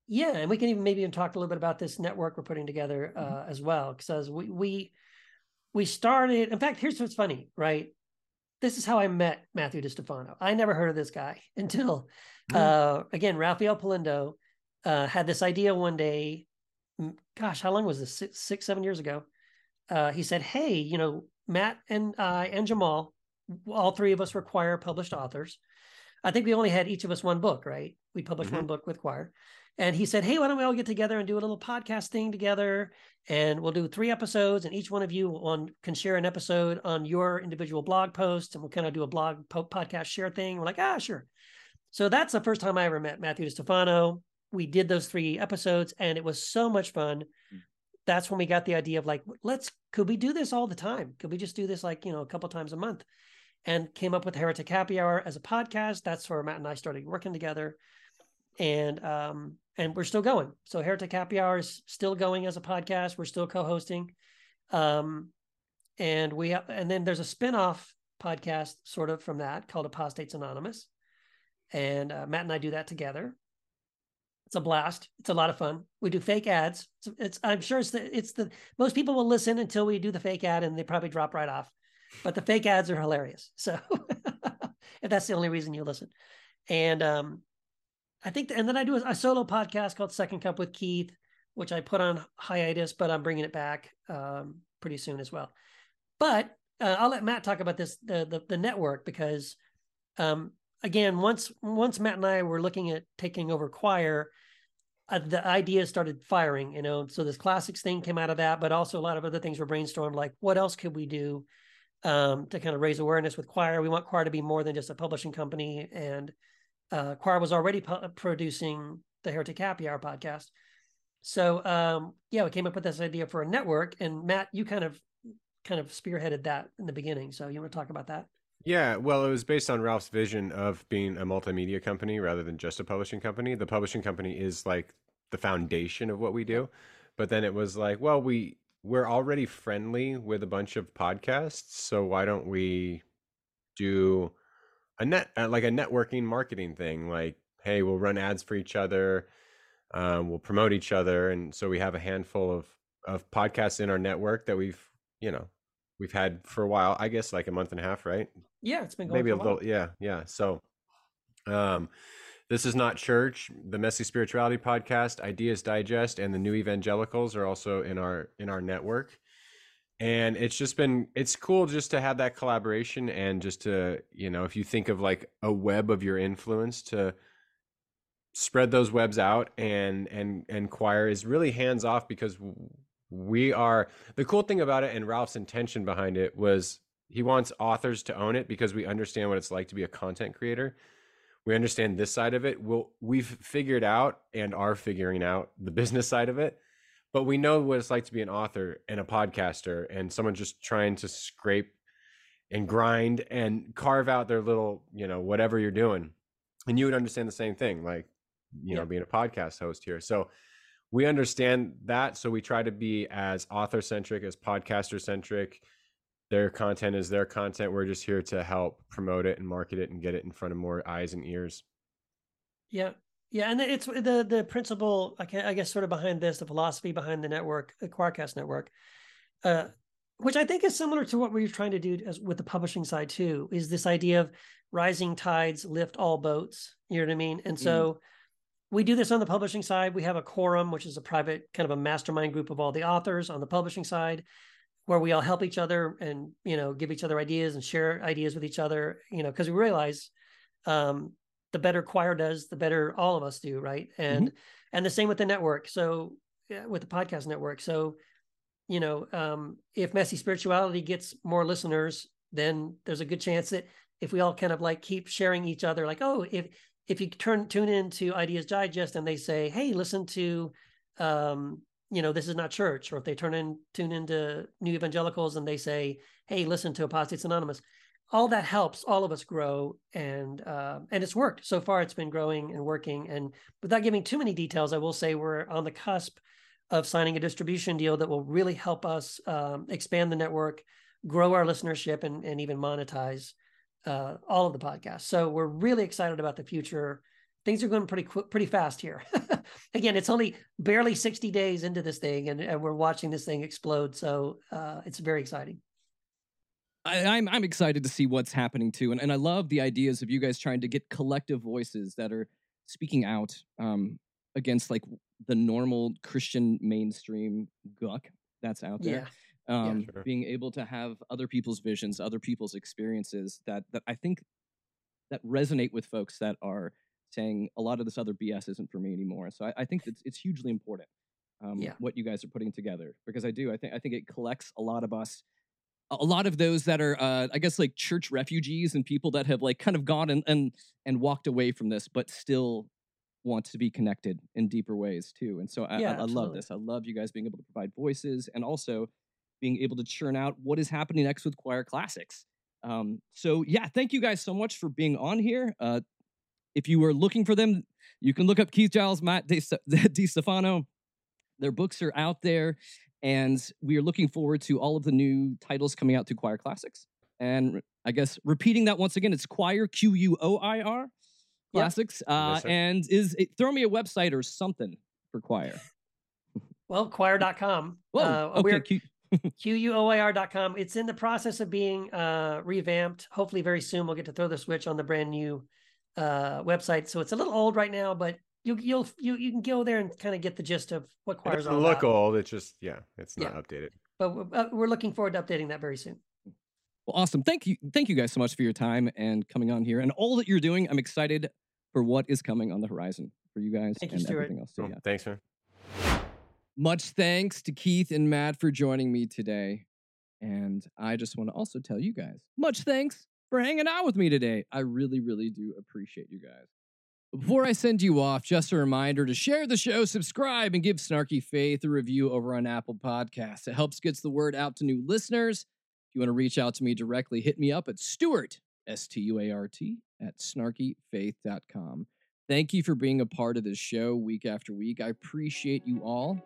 Yeah, and we can even maybe even talk a little bit about this network we're putting together uh, Mm-hmm. as well, because we we we started. In fact, here's what's funny, right? This is how I met Matthew Distefano. I never heard of this guy until, uh, again, rafael Polendo uh, had this idea one day. Gosh, how long was this? Six, six seven years ago. Uh, he said, "Hey, you know, Matt and I and Jamal, all three of us require published authors. I think we only had each of us one book, right? We published one book with Quoir." And he said, Hey, why don't we all get together and do a little podcast thing together? And we'll do three episodes, and each one of you on, can share an episode on your individual blog post. And we'll kind of do a blog po- podcast share thing. We're like, Ah, sure. So that's the first time I ever met Matthew Stefano. We did those three episodes, and it was so much fun. That's when we got the idea of like, let's, could we do this all the time? Could we just do this like, you know, a couple times a month? And came up with Heretic Happy Hour as a podcast. That's where Matt and I started working together and um and we're still going. So heretic happy hour is still going as a podcast. We're still co-hosting. Um and we have and then there's a spin-off podcast sort of from that called apostates anonymous. And uh, matt and i do that together. It's a blast. It's a lot of fun. We do fake ads. It's, it's i'm sure it's the it's the most people will listen until we do the fake ad and they probably drop right off. But the fake ads are hilarious. So if that's the only reason you listen. And um I think, and then I do a, a solo podcast called Second Cup with Keith, which I put on hiatus, but I'm bringing it back um, pretty soon as well. But uh, I'll let Matt talk about this the the, the network because, um, again, once once Matt and I were looking at taking over Quoir, uh, the ideas started firing. You know, so this classics thing came out of that, but also a lot of other things were brainstormed. Like, what else could we do um, to kind of raise awareness with Quoir? We want Quoir to be more than just a publishing company and uh, Quoir was already producing the Heretic Happy Hour podcast. So um, yeah, we came up with this idea for a network, and Matt, you kind of kind of spearheaded that in the beginning. So you want to talk about that? Yeah, well, it was based on Ralph's vision of being a multimedia company rather than just a publishing company. The publishing company is like the foundation of what we do, but then it was like, well, we we're already friendly with a bunch of podcasts, so why don't we do a net uh, like a networking marketing thing? Like, hey, we'll run ads for each other, um, we'll promote each other, and so we have a handful of of podcasts in our network that we've you know we've had for a while. I guess like a month and a half, right? Yeah, it's been going maybe a a little yeah yeah so um this is not church the messy spirituality podcast ideas digest and the new evangelicals are also in our in our network and it's just been it's cool just to have that collaboration and just to you know if you think of like a web of your influence to spread those webs out and and and Quoir is really hands off because we are the cool thing about it and Ralph's intention behind it was he wants authors to own it because we understand what it's like to be a content creator. We understand this side of it. We'll, we've figured out and are figuring out the business side of it but we know what it's like to be an author and a podcaster and someone just trying to scrape and grind and carve out their little you know whatever you're doing. And you would understand the same thing like you know being a podcast host here. So we understand that so we try to be as author centric as podcaster centric their content is their content. We're just here to help promote it and market it and get it in front of more eyes and ears. Yeah, yeah, and it's the the principle. I, can, I guess sort of behind this, the philosophy behind the network, the Quoircast network, uh, which I think is similar to what we're trying to do as with the publishing side too. Is this idea of rising tides lift all boats? You know what I mean? And so we do this on the publishing side. We have a quorum, which is a private kind of a mastermind group of all the authors on the publishing side, where we all help each other and you know give each other ideas and share ideas with each other. You know, because we realize um, the better Quoir does, the better all of us do, right? And and the same with the network. So yeah, with the podcast network. So you know, um, if messy spirituality gets more listeners, then there's a good chance that if we all kind of like keep sharing each other, like, oh, if if you turn tune into Ideas Digest and they say, hey, listen to um, you know, this is not church, or if they turn in tune into New Evangelicals and they say, hey, listen to Apostates Anonymous, all that helps all of us grow and uh, and it's worked so far it's been growing and working and without giving too many details i will say we're on the cusp of signing a distribution deal that will really help us um, expand the network grow our listenership and, and even monetize uh, all of the podcasts so we're really excited about the future things are going pretty quick, pretty fast here. Again, it's only barely 60 days into this thing, and, and we're watching this thing explode. So uh, it's very exciting. I, I'm I'm excited to see what's happening too, and and I love the ideas of you guys trying to get collective voices that are speaking out um, against like the normal Christian mainstream guck that's out there. Yeah. Um, sure. Being able to have other people's visions, other people's experiences that that I think that resonate with folks that are saying a lot of this other BS isn't for me anymore. So I, I think it's it's hugely important um, Yeah. what you guys are putting together because I do I think I think it collects a lot of us a lot of those that are uh, i guess like church refugees and people that have like kind of gone and and, and walked away from this but still want to be connected in deeper ways too and so i, Yeah, I, I love this. I love you guys being able to provide voices and also being able to churn out what is happening next with Quoir classics. Um, so yeah thank you guys so much for being on here. Uh, if you were looking for them you can look up keith giles matt Di Di stefano. Their books are out there and we are looking forward to all of the new titles coming out through Quoir classics and i guess repeating that once again it's Quoir q-u-o-i-r classics uh, sir. and is it, throw me a website or something for Quoir Well, Quoir.com. Whoa, uh, okay, we're cute. QUOIR.com. It's in the process of being uh, revamped. Hopefully, very soon we'll get to throw the switch on the brand new uh, website. So it's a little old right now, but you, you'll you you can go there and kind of get the gist of what It Quoir's doesn't look about. old. It's just yeah, it's not Yeah. updated. But we're, uh, we're looking forward to updating that very soon. well awesome thank you thank you guys so much for your time and coming on here and all that you're doing i'm excited for what is coming on the horizon for you guys Thank you, and Stuart. everything else so Cool. yeah Thanks, man. Much thanks to Keith and Matt for joining me today. And I just want to also tell you guys, much thanks for hanging out with me today. I really, really do appreciate you guys. Before I send you off, just a reminder to share the show, subscribe, and give Snarky Faith a review over on Apple Podcasts. It helps gets the word out to new listeners. If you want to reach out to me directly, hit me up at Stuart, S T U A R T, at snarkyfaith.com. Thank you for being a part of this show week after week. I appreciate you all.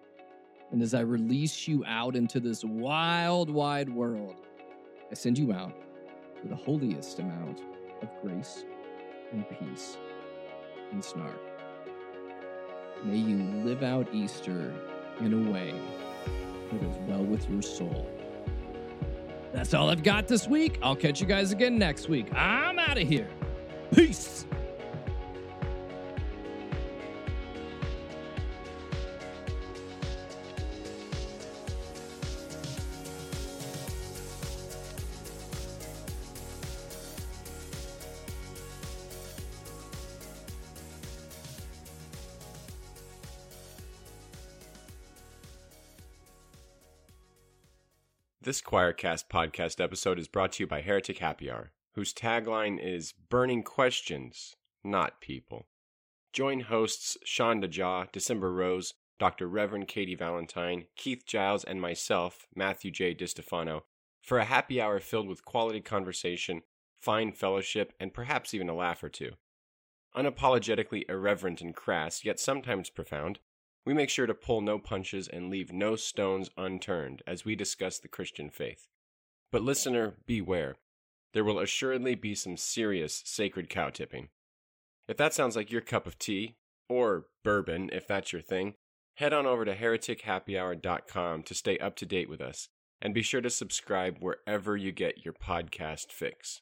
And as I release you out into this wild, wide world, I send you out with the holiest amount of grace and peace and snark. May you live out Easter in a way that is well with your soul. That's all I've got this week. I'll catch you guys again next week. I'm out of here. Peace. This Quoircast podcast episode is brought to you by Heretic Happy Hour, whose tagline is Burning Questions, Not People. Join hosts Sean DeJaw, December Rose, Dr. Reverend Katie Valentine, Keith Giles, and myself, Matthew J. DiStefano, for a happy hour filled with quality conversation, fine fellowship, and perhaps even a laugh or two. Unapologetically irreverent and crass, yet sometimes profound, we make sure to pull no punches and leave no stones unturned as we discuss the Christian faith. But listener, beware. There will assuredly be some serious sacred cow tipping. If that sounds like your cup of tea, or bourbon if that's your thing, head on over to heretichappyhour.com to stay up to date with us, and be sure to subscribe wherever you get your podcast fix.